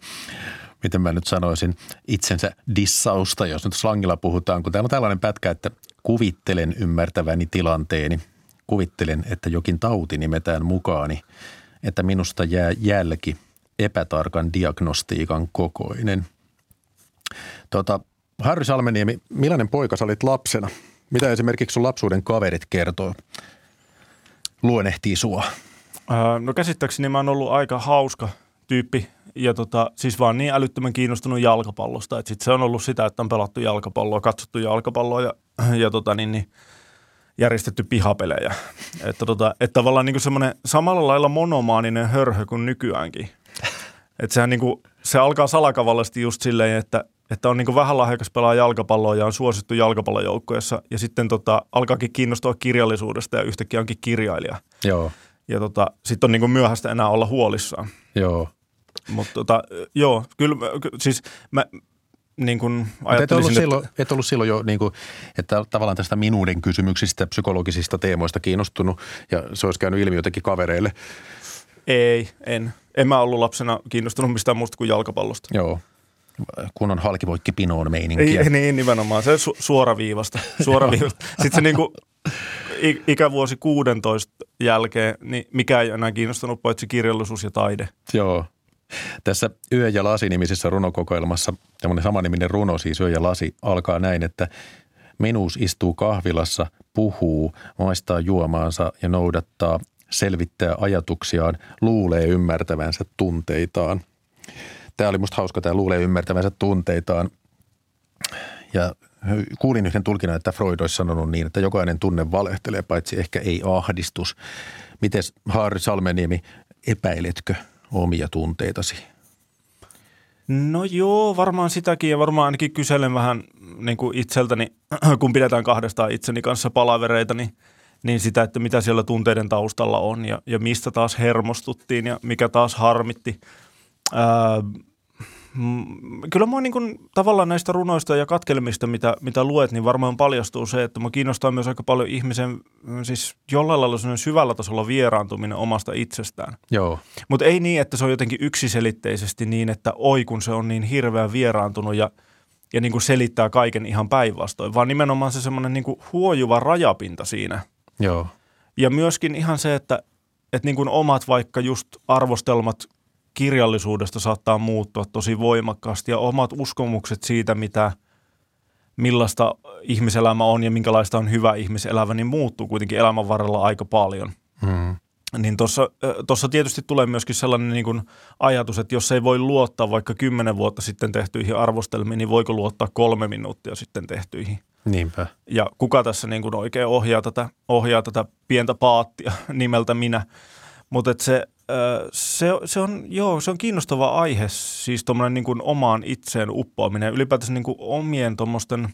miten mä nyt sanoisin, itsensä dissausta, jos nyt slangilla puhutaan. Kun täällä on tällainen pätkä, että kuvittelen ymmärtäväni tilanteeni. Kuvittelen, että jokin tauti nimetään mukaani, että minusta jää jälki epätarkan diagnostiikan kokoinen – Tota, Harry Salmeniemi, millainen poika sä olit lapsena? Mitä esimerkiksi sun lapsuuden kaverit kertoo? Luonehtii sua. Öö, no käsittääkseni mä oon ollut aika hauska tyyppi ja tota, siis vaan niin älyttömän kiinnostunut jalkapallosta. Että sit se on ollut sitä, että on pelattu jalkapalloa, katsottu jalkapalloa ja, ja tota, niin, niin, järjestetty pihapelejä. Että, tota, että tavallaan niin semmoinen samalla lailla monomaaninen hörhö kuin nykyäänkin. Että sehän niin kuin, se alkaa salakavallasti just silleen, että, että on niin vähän lahjakas pelaa jalkapalloa ja on suosittu jalkapallojoukkueessa ja sitten tota, alkaakin kiinnostua kirjallisuudesta ja yhtäkkiä onkin kirjailija. Joo. Ja tota, sitten on niin myöhäistä enää olla huolissaan. Joo. Mutta tota, joo, kyllä siis mä, niin kuin et ollut, että... silloin, et ollut silloin jo, niin kuin, että tavallaan tästä minuuden kysymyksistä, psykologisista teemoista kiinnostunut ja se olisi käynyt ilmi jotenkin kavereille. Ei, en. En mä ollut lapsena kiinnostunut mistään muusta kuin jalkapallosta. Joo kunnon halkivoikki pinoon meininkiä. Ei, niin, nimenomaan. Se su- suoraviivasta. suoraviivasta. Sitten se niinku, ikävuosi 16 jälkeen, niin mikä ei enää kiinnostanut paitsi kirjallisuus ja taide. Joo. Tässä Yö ja lasi nimisessä runokokoelmassa, tämmöinen samaniminen runo siis Yö ja lasi, alkaa näin, että Menuus istuu kahvilassa, puhuu, maistaa juomaansa ja noudattaa, selvittää ajatuksiaan, luulee ymmärtävänsä tunteitaan tämä oli musta hauska, tämä luulee ymmärtävänsä tunteitaan. Ja kuulin yhden tulkinnan, että Freud olisi sanonut niin, että jokainen tunne valehtelee, paitsi ehkä ei ahdistus. Miten Harri Salmeniemi, epäiletkö omia tunteitasi? No joo, varmaan sitäkin ja varmaan ainakin kyselen vähän niin kuin itseltäni, kun pidetään kahdestaan itseni kanssa palavereita, niin, niin sitä, että mitä siellä tunteiden taustalla on ja, ja mistä taas hermostuttiin ja mikä taas harmitti – ää, kyllä mua niin kuin, tavallaan näistä runoista ja katkelemista, mitä, mitä luet, niin varmaan paljastuu se, että mua kiinnostaa myös aika paljon ihmisen mm, siis jollain lailla syvällä tasolla vieraantuminen omasta itsestään. Joo. Mutta ei niin, että se on jotenkin yksiselitteisesti niin, että oi kun se on niin hirveän vieraantunut ja, ja niin kuin selittää kaiken ihan päinvastoin, vaan nimenomaan se semmoinen niin huojuva rajapinta siinä. Joo. Ja myöskin ihan se, että, että niin kuin omat vaikka just arvostelmat kirjallisuudesta saattaa muuttua tosi voimakkaasti ja omat uskomukset siitä, mitä, millaista ihmiselämä on ja minkälaista on hyvä ihmiselämä, niin muuttuu kuitenkin elämän varrella aika paljon. Mm. Niin tuossa tietysti tulee myöskin sellainen niin kuin ajatus, että jos ei voi luottaa vaikka kymmenen vuotta sitten tehtyihin arvostelmiin, niin voiko luottaa kolme minuuttia sitten tehtyihin? Niinpä. Ja kuka tässä niin kuin oikein ohjaa tätä, ohjaa tätä pientä paattia nimeltä minä. Mutta se, se, se, on, joo, se on kiinnostava aihe, siis tuommoinen niin kuin omaan itseen uppoaminen, ylipäätänsä niin kuin omien tuommoisten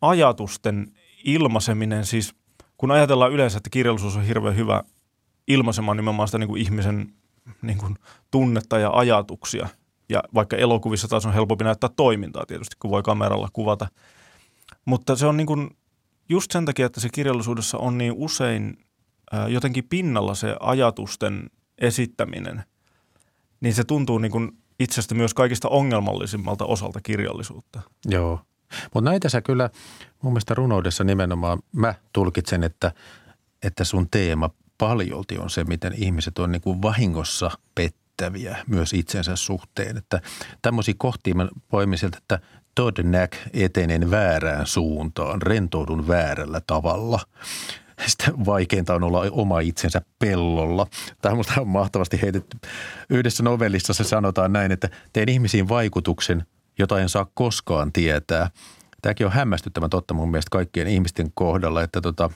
ajatusten ilmaiseminen, siis kun ajatellaan yleensä, että kirjallisuus on hirveän hyvä ilmaisemaan nimenomaan sitä niin kuin ihmisen niin kuin tunnetta ja ajatuksia, ja vaikka elokuvissa taas on helpompi näyttää toimintaa tietysti, kun voi kameralla kuvata, mutta se on niin kuin just sen takia, että se kirjallisuudessa on niin usein jotenkin pinnalla se ajatusten esittäminen, niin se tuntuu niin kuin itsestä myös kaikista ongelmallisimmalta osalta kirjallisuutta. Joo. Mutta näitä sä kyllä mun mielestä runoudessa nimenomaan mä tulkitsen, että, että sun teema paljolti on se, miten ihmiset on niin kuin vahingossa pettäviä myös itsensä suhteen. Että tämmöisiä kohtia mä poimin sieltä, että Todnäk etenen väärään suuntaan, rentoudun väärällä tavalla – sitten vaikeinta on olla oma itsensä pellolla. Tämä on minusta mahtavasti heitetty. Yhdessä novellissa se sanotaan näin, että teen ihmisiin vaikutuksen, jota en saa koskaan tietää. Tämäkin on hämmästyttävän totta mun mielestä kaikkien ihmisten kohdalla, että tota,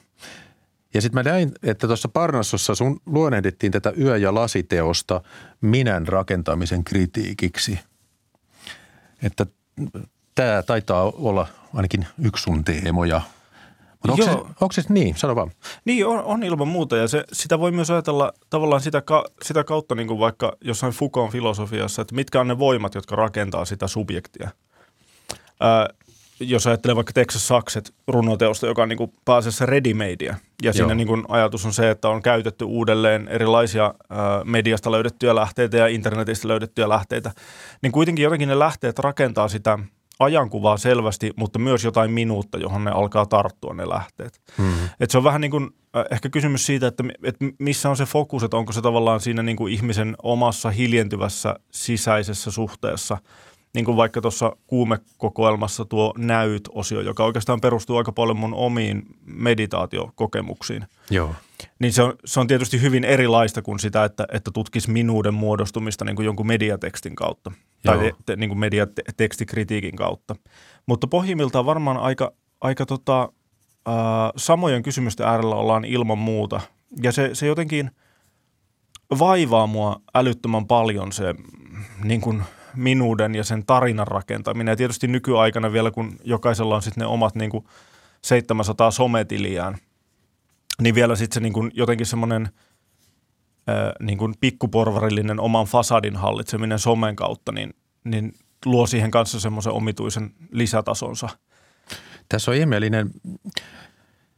ja sitten mä näin, että tuossa Parnassossa sun luonehdittiin tätä yö- ja lasiteosta minän rakentamisen kritiikiksi. Että tämä taitaa olla ainakin yksi sun teemoja – mutta onko, se, onko se niin? Sano vaan. Niin, on, on ilman muuta ja se, sitä voi myös ajatella tavallaan sitä, ka, sitä kautta niin kuin vaikka jossain Foucaultin filosofiassa, että mitkä on ne voimat, jotka rakentaa sitä subjektia. Ää, jos ajattelee vaikka Texas Sakset runoteosta, joka on niin kuin pääasiassa ready-madea. Ja siinä niin kuin ajatus on se, että on käytetty uudelleen erilaisia ää, mediasta löydettyjä lähteitä ja internetistä löydettyjä lähteitä. Niin kuitenkin jotenkin ne lähteet rakentaa sitä – ajankuvaa selvästi, mutta myös jotain minuutta, johon ne alkaa tarttua ne lähteet. Mm-hmm. Et se on vähän niin kuin, äh, ehkä kysymys siitä, että, että missä on se fokus, että onko se tavallaan siinä niin kuin ihmisen omassa hiljentyvässä sisäisessä suhteessa – niin kuin vaikka tuossa kuumekokoelmassa tuo näyt-osio, joka oikeastaan perustuu aika paljon mun omiin meditaatiokokemuksiin. Joo. Niin se on, se on tietysti hyvin erilaista kuin sitä, että, että tutkisi minuuden muodostumista niin kuin jonkun mediatekstin kautta. Tai te, niin kuin mediatekstikritiikin kautta. Mutta pohjimmiltaan varmaan aika, aika tota, äh, samojen kysymysten äärellä ollaan ilman muuta. Ja se, se jotenkin vaivaa mua älyttömän paljon se niin kuin – minuuden ja sen tarinan rakentaminen. Ja tietysti nykyaikana vielä, kun jokaisella on sitten ne omat niin kuin 700 sometiliään, niin vielä sitten se niin kuin jotenkin semmoinen niin kuin pikkuporvarillinen oman fasadin hallitseminen somen kautta, niin, niin luo siihen kanssa semmoisen omituisen lisätasonsa. Tässä on ihmeellinen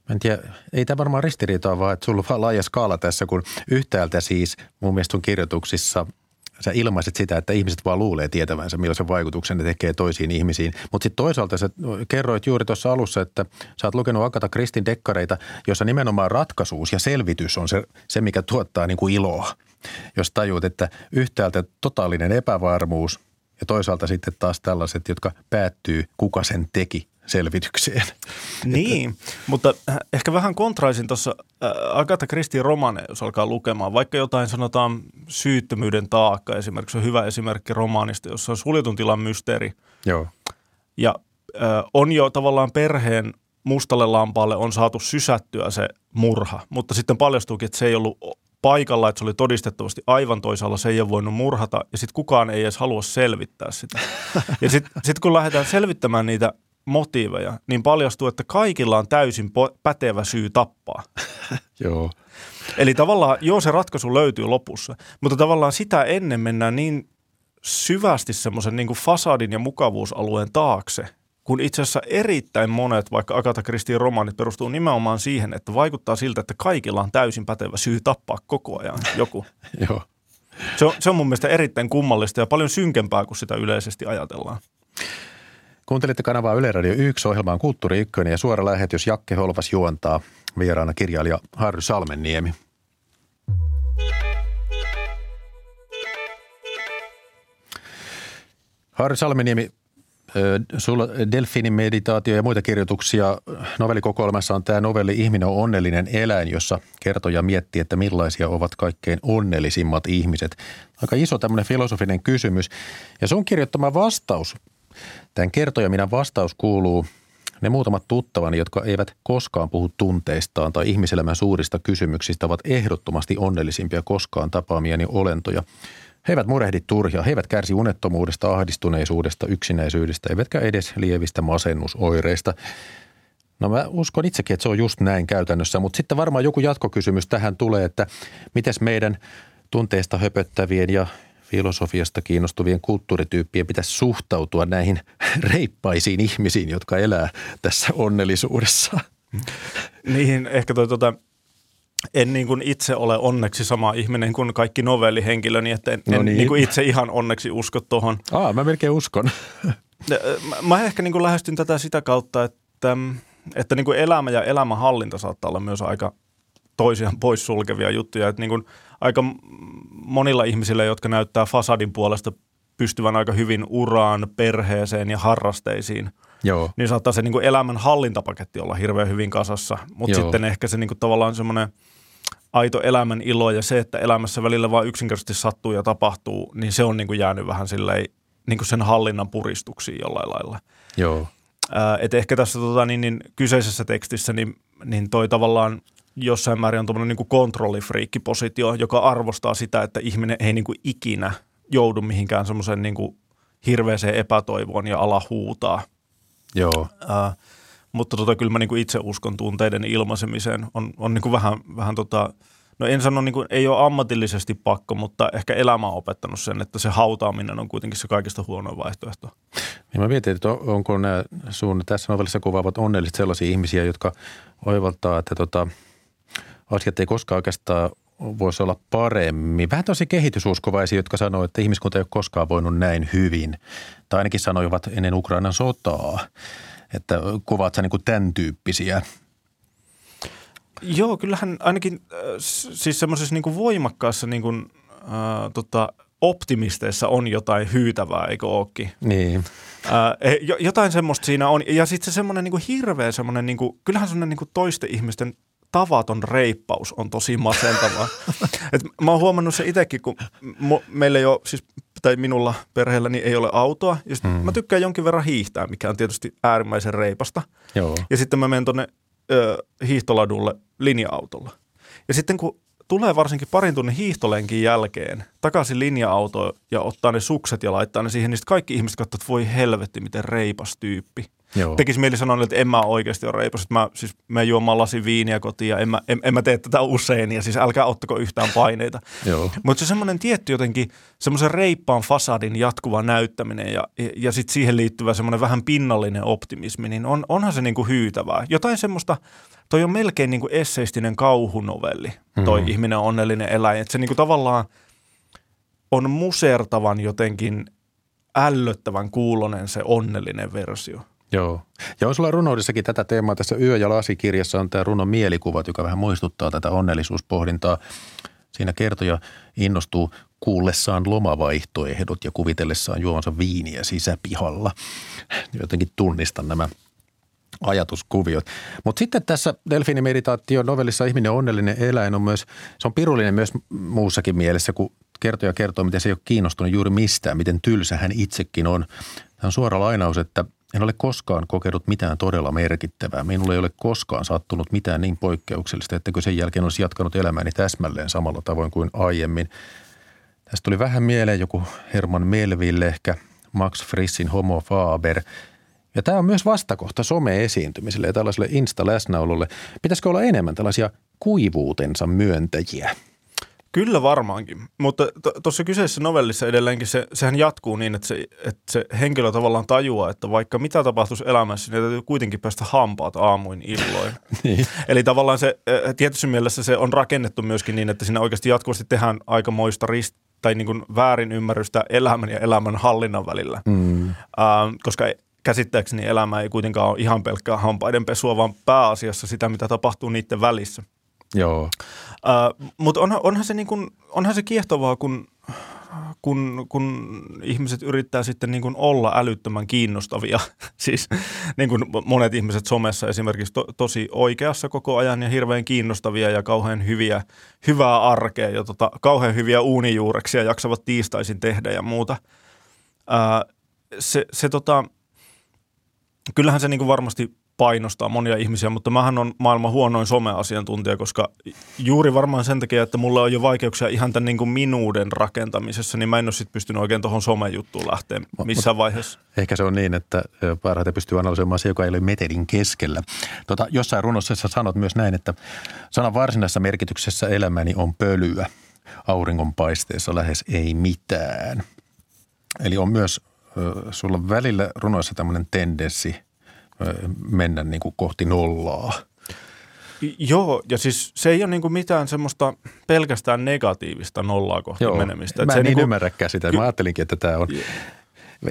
Mä en tiedä, ei tämä varmaan ristiriitoa, vaan että sulla on vaan laaja skaala tässä, kun yhtäältä siis mun mielestä kirjoituksissa – sä ilmaiset sitä, että ihmiset vaan luulee tietävänsä, millaisen vaikutuksen ne tekee toisiin ihmisiin. Mutta sitten toisaalta sä kerroit juuri tuossa alussa, että sä oot lukenut Akata Kristin dekkareita, jossa nimenomaan ratkaisuus ja selvitys on se, se mikä tuottaa niin kuin iloa. Jos tajuut, että yhtäältä totaalinen epävarmuus ja toisaalta sitten taas tällaiset, jotka päättyy, kuka sen teki selvitykseen. Niin, mutta äh, ehkä vähän kontraisin tuossa äh, Agatha Christie romane, jos alkaa lukemaan, vaikka jotain sanotaan syyttömyyden taakka esimerkiksi, on hyvä esimerkki romaanista, jossa on suljetun tilan mysteeri. Joo. Ja äh, on jo tavallaan perheen mustalle lampaalle on saatu sysättyä se murha, mutta sitten paljastuukin, että se ei ollut paikalla, että se oli todistettavasti aivan toisaalla, se ei ole voinut murhata, ja sitten kukaan ei edes halua selvittää sitä. Ja sitten sit kun lähdetään selvittämään niitä motiiveja, niin paljastuu, että kaikilla on täysin po- pätevä syy tappaa. Joo. Eli tavallaan, joo se ratkaisu löytyy lopussa, mutta tavallaan sitä ennen mennään niin syvästi semmoisen niin fasadin ja mukavuusalueen taakse, kun itse asiassa erittäin monet, vaikka Agatha Christien romaanit perustuu nimenomaan siihen, että vaikuttaa siltä, että kaikilla on täysin pätevä syy tappaa koko ajan joku. Joo. Se on, se on mun mielestä erittäin kummallista ja paljon synkempää kuin sitä yleisesti ajatellaan. Kuuntelitte kanavaa Yle Radio 1, ohjelmaan Kulttuuri 1 ja suora lähetys Jakke Holvas juontaa vieraana kirjailija Harry Salmenniemi. Harry Salmeniemi, sulla Delfinin meditaatio ja muita kirjoituksia novellikokoelmassa on tämä novelli Ihminen on onnellinen eläin, jossa kertoja miettii, että millaisia ovat kaikkein onnellisimmat ihmiset. Aika iso tämmöinen filosofinen kysymys. Ja sun kirjoittama vastaus, tämän kertoja minä vastaus kuuluu, ne muutamat tuttavani, jotka eivät koskaan puhu tunteistaan tai ihmiselämän suurista kysymyksistä, ovat ehdottomasti onnellisimpia koskaan tapaamiani olentoja – he eivät murehdi turhia, he eivät kärsi unettomuudesta, ahdistuneisuudesta, yksinäisyydestä, eivätkä edes lievistä masennusoireista. No mä uskon itsekin, että se on just näin käytännössä, mutta sitten varmaan joku jatkokysymys tähän tulee, että miten meidän tunteista höpöttävien ja filosofiasta kiinnostuvien kulttuurityyppien pitäisi suhtautua näihin reippaisiin ihmisiin, jotka elää tässä onnellisuudessa. Niin, ehkä toi tuota, en niin kuin itse ole onneksi sama ihminen kuin kaikki novellihenkilöni, että en, no niin. niin kuin itse ihan onneksi usko tuohon. Aa, mä melkein uskon. mä, mä ehkä niin kuin lähestyn tätä sitä kautta, että, että niin kuin elämä ja elämänhallinta saattaa olla myös aika toisiaan poissulkevia juttuja. Että niin kuin aika monilla ihmisillä, jotka näyttää fasadin puolesta pystyvän aika hyvin uraan, perheeseen ja harrasteisiin – Joo. niin saattaa se niin kuin elämän hallintapaketti olla hirveän hyvin kasassa. Mutta sitten ehkä se niin kuin tavallaan semmoinen aito elämän ilo ja se, että elämässä välillä vaan yksinkertaisesti sattuu ja tapahtuu, niin se on niin kuin jäänyt vähän silleen niin kuin sen hallinnan puristuksiin jollain lailla. Joo. Ää, et ehkä tässä tota, niin, niin, kyseisessä tekstissä niin, niin toi tavallaan jossain määrin on tuommoinen niin kontrollifriikkipositio, joka arvostaa sitä, että ihminen ei niin kuin ikinä joudu mihinkään semmoiseen niin hirveäseen epätoivoon ja ala huutaa – Joo. Äh, mutta tota, kyllä mä niin kuin itse uskon tunteiden ilmaisemiseen. On, on niin kuin vähän, vähän tota, no en sano, niin kuin, ei ole ammatillisesti pakko, mutta ehkä elämä on opettanut sen, että se hautaaminen on kuitenkin se kaikista huonoin vaihtoehto. Niin mä mietin, että onko nämä sun tässä novellissa kuvaavat onnelliset sellaisia ihmisiä, jotka oivaltaa, että tota, asiat ei koskaan oikeastaan voisi olla paremmin. Vähän tosi kehitysuskovaisia, jotka sanoo, että ihmiskunta ei ole koskaan voinut näin hyvin. Tai ainakin sanoivat ennen Ukrainan sotaa, että kuvaat sä niin kuin tämän tyyppisiä. Joo, kyllähän ainakin äh, siis semmoisessa niin voimakkaassa niin kuin, äh, tota, optimisteissa on jotain hyytävää, eikö ookin? Niin. Äh, jotain semmoista siinä on. Ja sitten se semmoinen niin hirveä semmoinen, niin kuin, kyllähän semmoinen niin toisten ihmisten tavaton reippaus on tosi masentavaa. Et mä oon huomannut se itsekin, kun mu, meillä ei ole, siis, tai minulla perheelläni ei ole autoa. Ja mm. mä tykkään jonkin verran hiihtää, mikä on tietysti äärimmäisen reipasta. Joo. Ja sitten mä menen tuonne hiihtoladulle linja-autolla. Ja sitten kun tulee varsinkin parin tunnin hiihtolenkin jälkeen takaisin linja-autoon ja ottaa ne sukset ja laittaa ne siihen, niin kaikki ihmiset katsovat, että voi helvetti, miten reipas tyyppi. Joo. Tekisi mieli sanoa, että en mä oikeasti ole reipas. Mä, siis, mä juomaan lasin viiniä kotiin ja en mä, en, en mä tee tätä usein ja siis älkää ottako yhtään paineita. Mutta se semmoinen tietty jotenkin semmoisen reippaan fasadin jatkuva näyttäminen ja, ja, ja sitten siihen liittyvä semmoinen vähän pinnallinen optimismi, niin on, onhan se niinku hyytävää. Jotain semmoista, toi on melkein niinku esseistinen kauhunovelli, toi mm-hmm. ihminen on onnellinen eläin. Että se niinku tavallaan on musertavan jotenkin ällöttävän kuulonen se onnellinen versio. Joo. Ja on sulla runoudessakin tätä teemaa. Tässä Yö- ja lasikirjassa on tämä runon mielikuvat, joka vähän muistuttaa tätä onnellisuuspohdintaa. Siinä kertoja innostuu kuullessaan lomavaihtoehdot ja kuvitellessaan juonsa viiniä sisäpihalla. Jotenkin tunnistan nämä ajatuskuviot. Mutta sitten tässä Delfini meditaatio novellissa Ihminen onnellinen eläin on myös, se on pirullinen myös muussakin mielessä, kun kertoja kertoo, miten se ei ole kiinnostunut juuri mistään, miten tylsä hän itsekin on. Tämä on suora lainaus, että en ole koskaan kokenut mitään todella merkittävää. Minulle ei ole koskaan sattunut mitään niin poikkeuksellista, että sen jälkeen olisi jatkanut elämääni täsmälleen samalla tavoin kuin aiemmin. Tästä tuli vähän mieleen joku Herman Melville, ehkä Max Frissin Homo Faber. Ja tämä on myös vastakohta some-esiintymiselle ja tällaiselle insta-läsnäololle. Pitäisikö olla enemmän tällaisia kuivuutensa myöntäjiä. Kyllä varmaankin, mutta tuossa kyseisessä novellissa edelleenkin se, sehän jatkuu niin, että se, että se henkilö tavallaan tajuaa, että vaikka mitä tapahtuisi elämässä, niin täytyy kuitenkin päästä hampaat aamuin illoin. niin. Eli tavallaan se tietyssä mielessä se on rakennettu myöskin niin, että siinä oikeasti jatkuvasti tehdään aikamoista rist, tai niin kuin väärin ymmärrystä elämän ja elämän hallinnan välillä. Mm. Ähm, koska käsittääkseni elämä ei kuitenkaan ole ihan pelkkää hampaiden pesua, vaan pääasiassa sitä, mitä tapahtuu niiden välissä. Joo. Äh, Mutta onhan, onhan, se niin kuin, onhan se kiehtovaa, kun, kun, kun ihmiset yrittää sitten niin kuin olla älyttömän kiinnostavia. siis niin kuin monet ihmiset somessa esimerkiksi to, tosi oikeassa koko ajan ja hirveän kiinnostavia ja kauhean hyviä, hyvää arkea ja tota, kauhean hyviä uunijuureksia jaksavat tiistaisin tehdä ja muuta. Äh, se, se tota, kyllähän se niin kuin varmasti painostaa monia ihmisiä, mutta mähän on maailman huonoin someasiantuntija, koska juuri varmaan sen takia, että mulla on jo vaikeuksia ihan tämän niin kuin minuuden rakentamisessa, niin mä en ole sitten pystynyt oikein tuohon somejuttuun lähteä missään vaiheessa. Ehkä se on niin, että parhaiten pystyy analysoimaan se, joka ei ole metelin keskellä. Tota, jossain runossa sä sanot myös näin, että sanan varsinaisessa merkityksessä elämäni on pölyä. Auringonpaisteessa lähes ei mitään. Eli on myös sulla välillä runoissa tämmöinen tendenssi mennä niin kuin kohti nollaa. Joo, ja siis se ei ole niin kuin mitään semmoista pelkästään negatiivista nollaa kohti Joo, menemistä. Mä en niin niin ymmärräkään sitä. Mä ajattelinkin, että tämä on...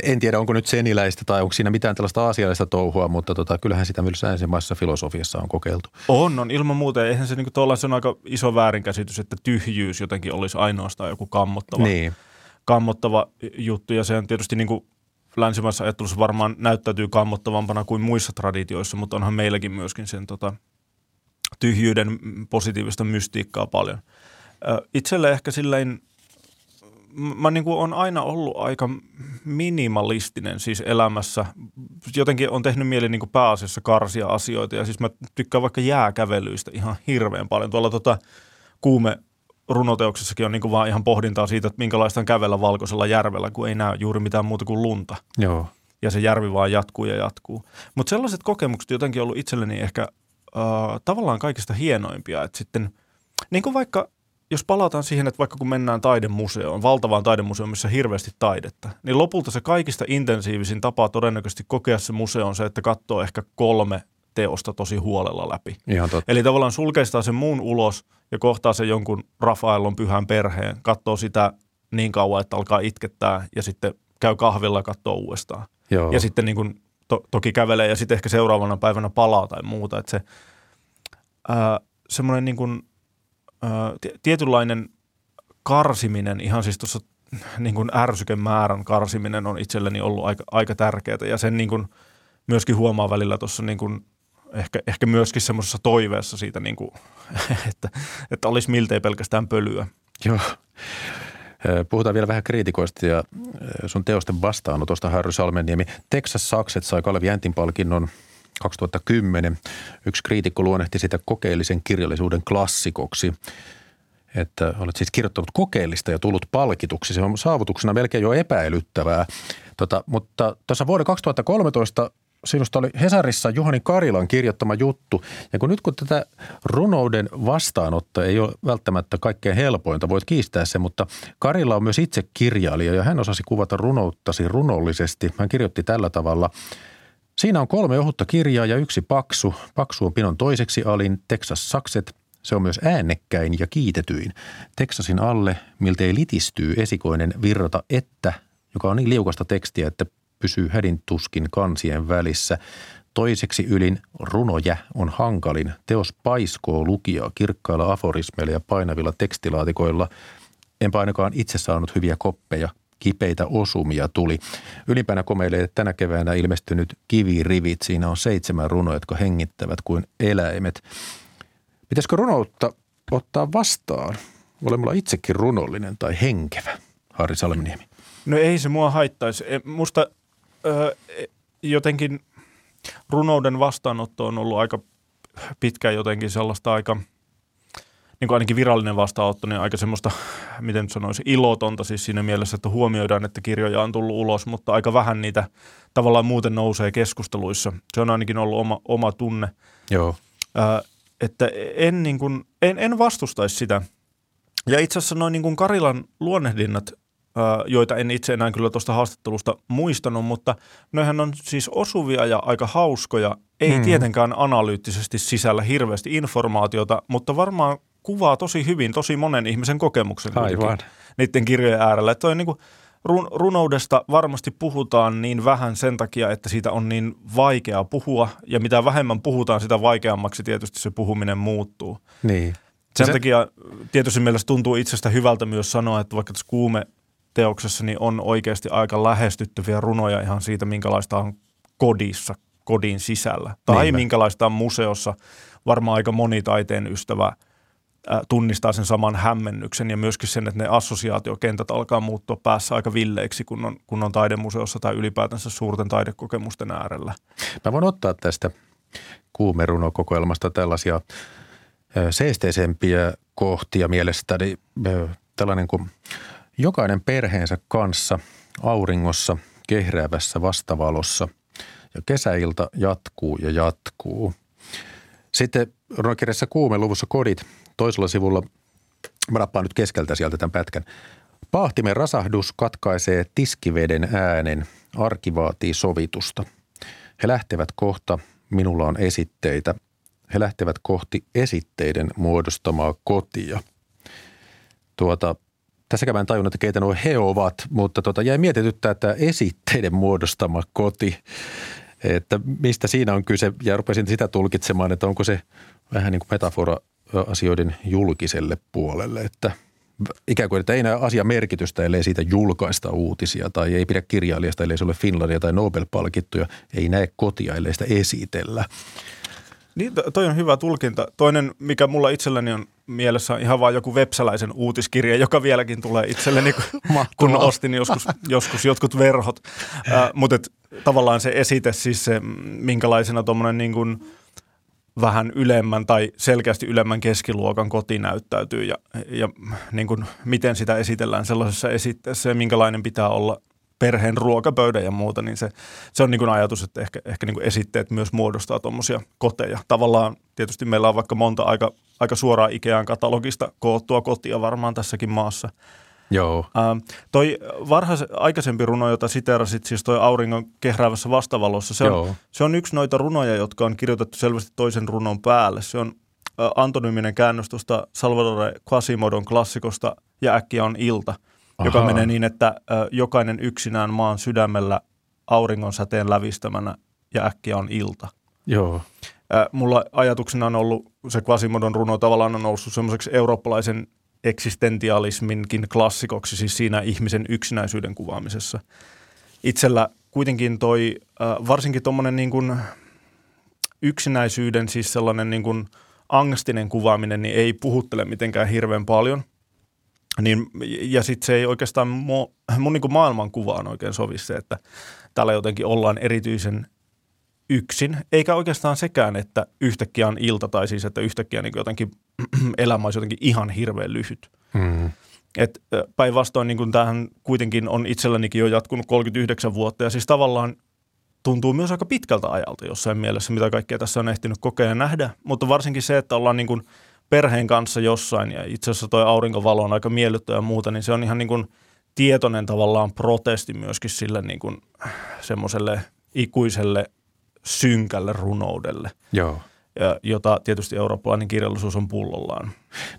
En tiedä, onko nyt seniläistä tai onko siinä mitään tällaista asiallista touhua, mutta tota, kyllähän sitä myös länsimaisessa filosofiassa on kokeiltu. On, on ilman muuta. Eihän se, niin kuin se on aika iso väärinkäsitys, että tyhjyys jotenkin olisi ainoastaan joku kammottava, niin. kammottava juttu. Ja se on tietysti niin kuin länsimaisessa ajattelussa varmaan näyttäytyy kammottavampana kuin muissa traditioissa, mutta onhan meilläkin myöskin sen tota, tyhjyyden positiivista mystiikkaa paljon. Itselle ehkä silleen, mä niin kuin on aina ollut aika minimalistinen siis elämässä. Jotenkin on tehnyt mieli niin kuin pääasiassa karsia asioita ja siis mä tykkään vaikka jääkävelyistä ihan hirveän paljon. Tuolla tota, kuume runoteoksessakin on niin kuin vaan ihan pohdintaa siitä, että minkälaista on kävellä valkoisella järvellä, kun ei näe juuri mitään muuta kuin lunta. Joo. Ja se järvi vaan jatkuu ja jatkuu. Mutta sellaiset kokemukset jotenkin ollut itselleni ehkä äh, tavallaan kaikista hienoimpia, että sitten niin kuin vaikka jos palataan siihen, että vaikka kun mennään taidemuseoon, valtavaan taidemuseoon, missä on hirveästi taidetta, niin lopulta se kaikista intensiivisin tapa todennäköisesti kokea se museo on se, että katsoo ehkä kolme teosta tosi huolella läpi. Ihan totta. Eli tavallaan sulkeistaa sen muun ulos ja kohtaa se jonkun Rafaelon pyhän perheen, katsoo sitä niin kauan, että alkaa itkettää ja sitten käy kahvilla ja katsoo uudestaan. Joo. Ja sitten niin kuin to, toki kävelee ja sitten ehkä seuraavana päivänä palaa tai muuta. Että se ää, semmoinen niin kuin, ää, tietynlainen karsiminen, ihan siis tuossa niin kuin ärsykemäärän karsiminen on itselleni ollut aika, aika tärkeää ja sen niin kuin myöskin huomaa välillä tuossa niin kuin ehkä, ehkä myöskin semmoisessa toiveessa siitä, niin kuin, että, että olisi miltei pelkästään pölyä. Joo. Puhutaan vielä vähän kriitikoista ja sun teosten vastaanotosta, Harry Salmeniemi. Texas Sakset sai Kalevi Jäntin palkinnon 2010. Yksi kriitikko luonnehti sitä kokeellisen kirjallisuuden klassikoksi. Että olet siis kirjoittanut kokeellista ja tullut palkituksi. Se on saavutuksena melkein jo epäilyttävää. Tota, mutta tuossa vuoden 2013 sinusta oli Hesarissa Juhani Karilan kirjoittama juttu. Ja kun nyt kun tätä runouden vastaanotta ei ole välttämättä kaikkein helpointa, voit kiistää se, mutta Karila on myös itse kirjailija ja hän osasi kuvata runouttasi runollisesti. Hän kirjoitti tällä tavalla. Siinä on kolme ohutta kirjaa ja yksi paksu. Paksu on pinon toiseksi alin, Texas Sakset. Se on myös äänekkäin ja kiitetyin. Texasin alle miltei litistyy esikoinen virrata että, joka on niin liukasta tekstiä, että pysyy hädintuskin kansien välissä. Toiseksi ylin runojä on hankalin. Teos paiskoo lukijaa kirkkailla aforismeilla ja painavilla tekstilaatikoilla. Enpä ainakaan itse saanut hyviä koppeja. Kipeitä osumia tuli. Ylimpänä komeilee tänä keväänä ilmestynyt kivirivit. Siinä on seitsemän runoa, jotka hengittävät kuin eläimet. Pitäisikö runoutta ottaa vastaan olemalla itsekin runollinen tai henkevä, Harri Salminiemi? No ei se mua haittaisi. E, musta öö, jotenkin runouden vastaanotto on ollut aika pitkään jotenkin sellaista aika, niin kuin ainakin virallinen vastaanotto, niin aika semmoista, miten sanoisi, ilotonta siis siinä mielessä, että huomioidaan, että kirjoja on tullut ulos, mutta aika vähän niitä tavallaan muuten nousee keskusteluissa. Se on ainakin ollut oma, oma tunne. Joo. Öö, että en, niin kuin, en, en vastustaisi sitä. Ja itse asiassa noin niin kuin Karilan luonnehdinnat, joita en itse enää kyllä tuosta haastattelusta muistanut, mutta noihän on siis osuvia ja aika hauskoja. Ei mm. tietenkään analyyttisesti sisällä hirveästi informaatiota, mutta varmaan kuvaa tosi hyvin tosi monen ihmisen kokemuksen Aivan. niiden kirjojen äärellä. Toi niin kuin, run, runoudesta varmasti puhutaan niin vähän sen takia, että siitä on niin vaikea puhua, ja mitä vähemmän puhutaan, sitä vaikeammaksi tietysti se puhuminen muuttuu. Niin. Sen se... takia tietysti mielestä tuntuu itsestä hyvältä myös sanoa, että vaikka tässä kuume teoksessa niin on oikeasti aika lähestyttäviä runoja ihan siitä, minkälaista on kodissa, kodin sisällä. Tai Niinpä. minkälaista on museossa. Varmaan aika moni taiteen ystävä – tunnistaa sen saman hämmennyksen ja myöskin sen, että ne assosiaatiokentät alkaa muuttua päässä aika villeiksi, kun on, kun on taidemuseossa tai ylipäätänsä suurten taidekokemusten äärellä. Mä voin ottaa tästä kuumerunokokoelmasta tällaisia seesteisempiä kohtia mielestäni. Tällainen kuin jokainen perheensä kanssa auringossa kehräävässä vastavalossa ja kesäilta jatkuu ja jatkuu. Sitten runokirjassa kuume luvussa kodit – toisella sivulla, mä rappaan nyt keskeltä sieltä tämän pätkän. Paahtimen rasahdus katkaisee tiskiveden äänen, arki vaatii sovitusta. He lähtevät kohta, minulla on esitteitä. He lähtevät kohti esitteiden muodostamaa kotia. Tuota, tässäkään mä en tajunnut, että keitä nuo he ovat, mutta tuota, jäi mietityttää, että esitteiden muodostama koti, että mistä siinä on kyse. Ja rupesin sitä tulkitsemaan, että onko se vähän niin kuin metafora asioiden julkiselle puolelle, että ikään kuin, että ei näe asia merkitystä, ellei siitä julkaista uutisia tai ei pidä kirjailijasta, ellei se ole Finlandia tai Nobel-palkittuja, ei näe kotia, ellei sitä esitellä. Niin, toi on hyvä tulkinta. Toinen, mikä mulla itselläni on mielessä, on ihan vaan joku websäläisen uutiskirja, joka vieläkin tulee itselleni, kun ostin joskus, joskus jotkut verhot. Äh, mutta tavallaan se esite, siis se, minkälaisena tuommoinen niin kuin – vähän ylemmän tai selkeästi ylemmän keskiluokan koti näyttäytyy ja, ja niin kuin miten sitä esitellään sellaisessa esitteessä ja minkälainen pitää olla perheen ruokapöydä ja muuta, niin se, se on niin kuin ajatus, että ehkä, ehkä niin kuin esitteet myös muodostaa tuommoisia koteja. Tavallaan tietysti meillä on vaikka monta aika, aika suoraa Ikean katalogista koottua kotia varmaan tässäkin maassa – Joo. Ähm, toi varhais, aikaisempi runo, jota siterasit, siis toi Auringon kehräävässä vastavalossa, se on, se on yksi noita runoja, jotka on kirjoitettu selvästi toisen runon päälle. Se on äh, antonyminen käännös tuosta Salvador Quasimodon klassikosta Ja äkkiä on ilta, Aha. joka menee niin, että jokainen yksinään maan sydämellä auringon säteen lävistämänä ja äkkiä on ilta. Joo. Mulla ajatuksena on ollut, se Quasimodon runo tavallaan on noussut semmoiseksi eurooppalaisen eksistentialisminkin klassikoksi, siis siinä ihmisen yksinäisyyden kuvaamisessa. Itsellä kuitenkin toi, äh, varsinkin tuommoinen niin kuin yksinäisyyden, siis sellainen niin kuin angstinen kuvaaminen, niin ei puhuttele mitenkään hirveän paljon. Niin, ja sitten se ei oikeastaan mun, mun niin maailmankuvaan oikein sovi se, että täällä jotenkin ollaan erityisen yksin, eikä oikeastaan sekään, että yhtäkkiä on ilta tai siis, että yhtäkkiä niin jotenkin elämä olisi jotenkin ihan hirveän lyhyt. Mm. Et päinvastoin niin tähän kuitenkin on itsellänikin jo jatkunut 39 vuotta ja siis tavallaan tuntuu myös aika pitkältä ajalta jossain mielessä, mitä kaikkea tässä on ehtinyt kokea ja nähdä, mutta varsinkin se, että ollaan niin kuin perheen kanssa jossain ja itse asiassa toi aurinkovalo on aika miellyttävä ja muuta, niin se on ihan niin kuin tietoinen tavallaan protesti myöskin sille niin kuin semmoiselle ikuiselle synkälle runoudelle. Joo. Ja, jota tietysti eurooppalainen kirjallisuus on pullollaan.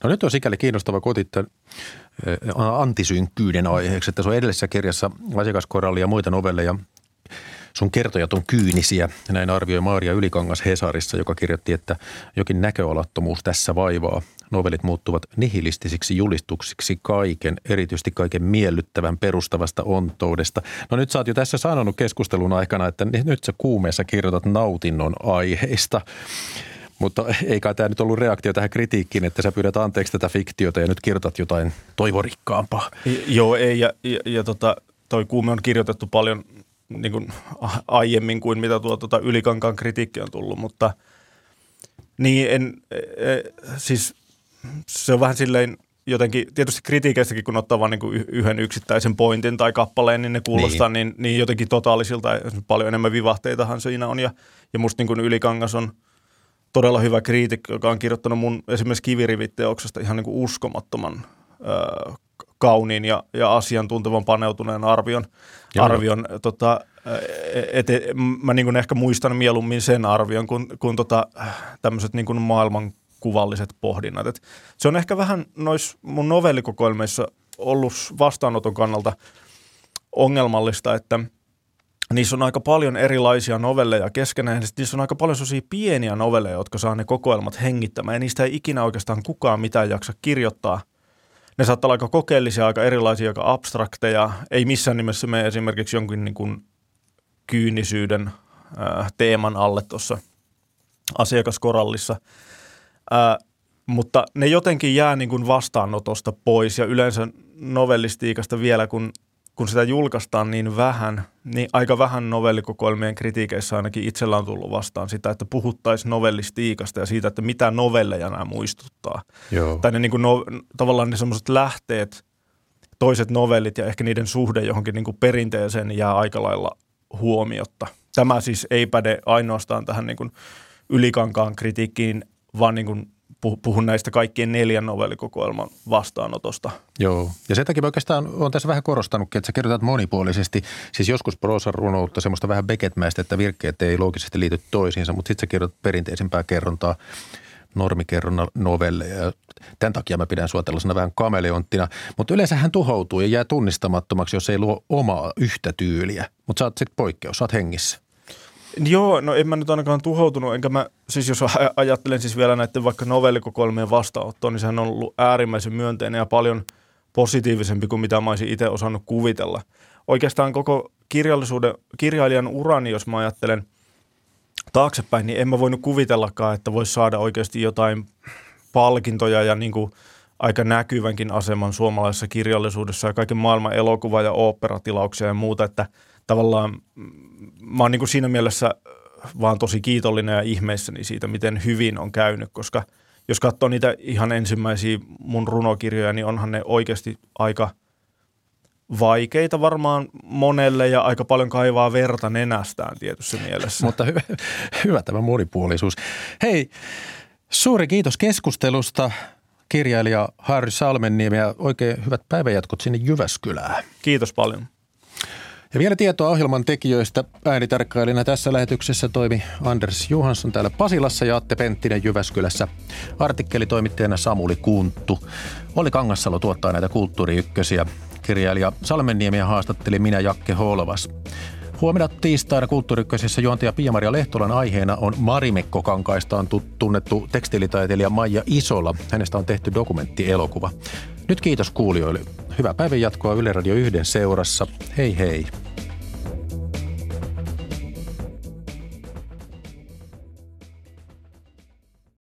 No nyt on sikäli kiinnostava kotitta eh, antisynkkyyden aiheeksi, että se on edellisessä kirjassa asiakaskoralli ja muita novelleja sun kertojat on kyynisiä. Näin arvioi Maaria Ylikangas Hesarissa, joka kirjoitti, että jokin näköalattomuus tässä vaivaa. Novelit muuttuvat nihilistisiksi julistuksiksi kaiken, erityisesti kaiken miellyttävän perustavasta ontoudesta. No nyt sä oot jo tässä sanonut keskustelun aikana, että nyt sä kuumeessa kirjoitat nautinnon aiheista. Mutta eikä tämä nyt ollut reaktio tähän kritiikkiin, että sä pyydät anteeksi tätä fiktiota ja nyt kirjoitat jotain toivorikkaampaa. Joo, ei. Ja, ja, ja tota, toi kuume on kirjoitettu paljon niin kuin aiemmin kuin mitä tuo tuota ylikankaan kritiikki on tullut, mutta niin en, e, e, siis se on vähän silleen jotenkin, tietysti kritiikeistäkin kun ottaa vain niin yhden yksittäisen pointin tai kappaleen, niin ne kuulostaa niin, niin, niin jotenkin totaalisilta, paljon enemmän vivahteitahan siinä on ja, ja musta niin kuin ylikangas on todella hyvä kriitikko, joka on kirjoittanut mun esimerkiksi kivirivitteoksesta ihan niin kuin uskomattoman kauniin ja, ja asiantuntevan paneutuneen arvion. Joo. arvion tota, et, et, mä niin kuin ehkä muistan mieluummin sen arvion kuin, kuin tota, tämmöiset niin kuin maailmankuvalliset pohdinnat. Et se on ehkä vähän noissa mun novellikokoelmissa ollut vastaanoton kannalta ongelmallista, että – niissä on aika paljon erilaisia novelleja keskenään, ja niissä on aika paljon sellaisia pieniä novelleja, jotka saa ne kokoelmat hengittämään, ja niistä ei ikinä oikeastaan kukaan mitään jaksa kirjoittaa. Ne saattaa olla aika kokeellisia, aika erilaisia, aika abstrakteja, ei missään nimessä mene esimerkiksi jonkin niin kuin kyynisyyden äh, teeman alle tuossa asiakaskorallissa. Äh, mutta ne jotenkin jää niin kuin vastaanotosta pois ja yleensä novellistiikasta vielä, kun kun sitä julkaistaan niin vähän, niin aika vähän novellikokoelmien kritiikeissä ainakin itsellä on tullut vastaan sitä, että puhuttaisiin novellistiikasta ja siitä, että mitä novelleja nämä muistuttaa. Joo. Tai ne niin kuin no, tavallaan ne semmoiset lähteet, toiset novellit ja ehkä niiden suhde johonkin niin kuin perinteeseen jää aika lailla huomiotta. Tämä siis ei päde ainoastaan tähän niin kuin ylikankaan kritiikkiin, vaan niin kuin puhun näistä kaikkien neljän novellikokoelman vastaanotosta. Joo, ja sen takia oikeastaan olen tässä vähän korostanutkin, että sä kirjoitat monipuolisesti, siis joskus proosan runoutta, semmoista vähän Beckett-mäistä, että virkkeet ei loogisesti liity toisiinsa, mutta sitten sä kirjoitat perinteisempää kerrontaa, normikerronnan novelleja. Tämän takia mä pidän sua vähän kameleonttina. Mutta yleensä hän tuhoutuu ja jää tunnistamattomaksi, jos ei luo omaa yhtä tyyliä. Mutta sä oot sitten poikkeus, sä oot hengissä. Joo, no en mä nyt ainakaan tuhoutunut, enkä mä, siis jos ajattelen siis vielä näiden vaikka novellikokoelmien vastaanottoa, niin sehän on ollut äärimmäisen myönteinen ja paljon positiivisempi kuin mitä mä olisin itse osannut kuvitella. Oikeastaan koko kirjallisuuden, kirjailijan urani, jos mä ajattelen taaksepäin, niin en mä voinut kuvitellakaan, että voisi saada oikeasti jotain palkintoja ja niin kuin aika näkyvänkin aseman suomalaisessa kirjallisuudessa ja kaiken maailman elokuva- ja oopperatilauksia ja muuta, että – tavallaan mä oon niin kuin siinä mielessä vaan tosi kiitollinen ja ihmeissäni siitä, miten hyvin on käynyt, koska jos katsoo niitä ihan ensimmäisiä mun runokirjoja, niin onhan ne oikeasti aika vaikeita varmaan monelle ja aika paljon kaivaa verta nenästään tietyssä mielessä. Mutta hyvä, hyvä tämä monipuolisuus. Hei, suuri kiitos keskustelusta kirjailija Harry Salmenniemi ja oikein hyvät päivänjatkot sinne Jyväskylään. Kiitos paljon. Ja vielä tietoa ohjelman tekijöistä. Äänitarkkailijana tässä lähetyksessä toimi Anders Johansson täällä Pasilassa ja Atte Penttinen Jyväskylässä. Artikkelitoimittajana Samuli Kunttu. Oli Kangassalo tuottaa näitä kulttuuriykkösiä. Kirjailija Salmenniemiä haastatteli minä Jakke Holvas. Huomenna tiistaina Kulttuurikköisessä juontaja Pia-Maria Lehtolan aiheena on Marimekko Kankaistaan tunnettu tekstiilitaiteilija Maija Isola. Hänestä on tehty dokumenttielokuva. Nyt kiitos kuulijoille. Hyvää päivän jatkoa Yle Radio 1 seurassa. Hei hei.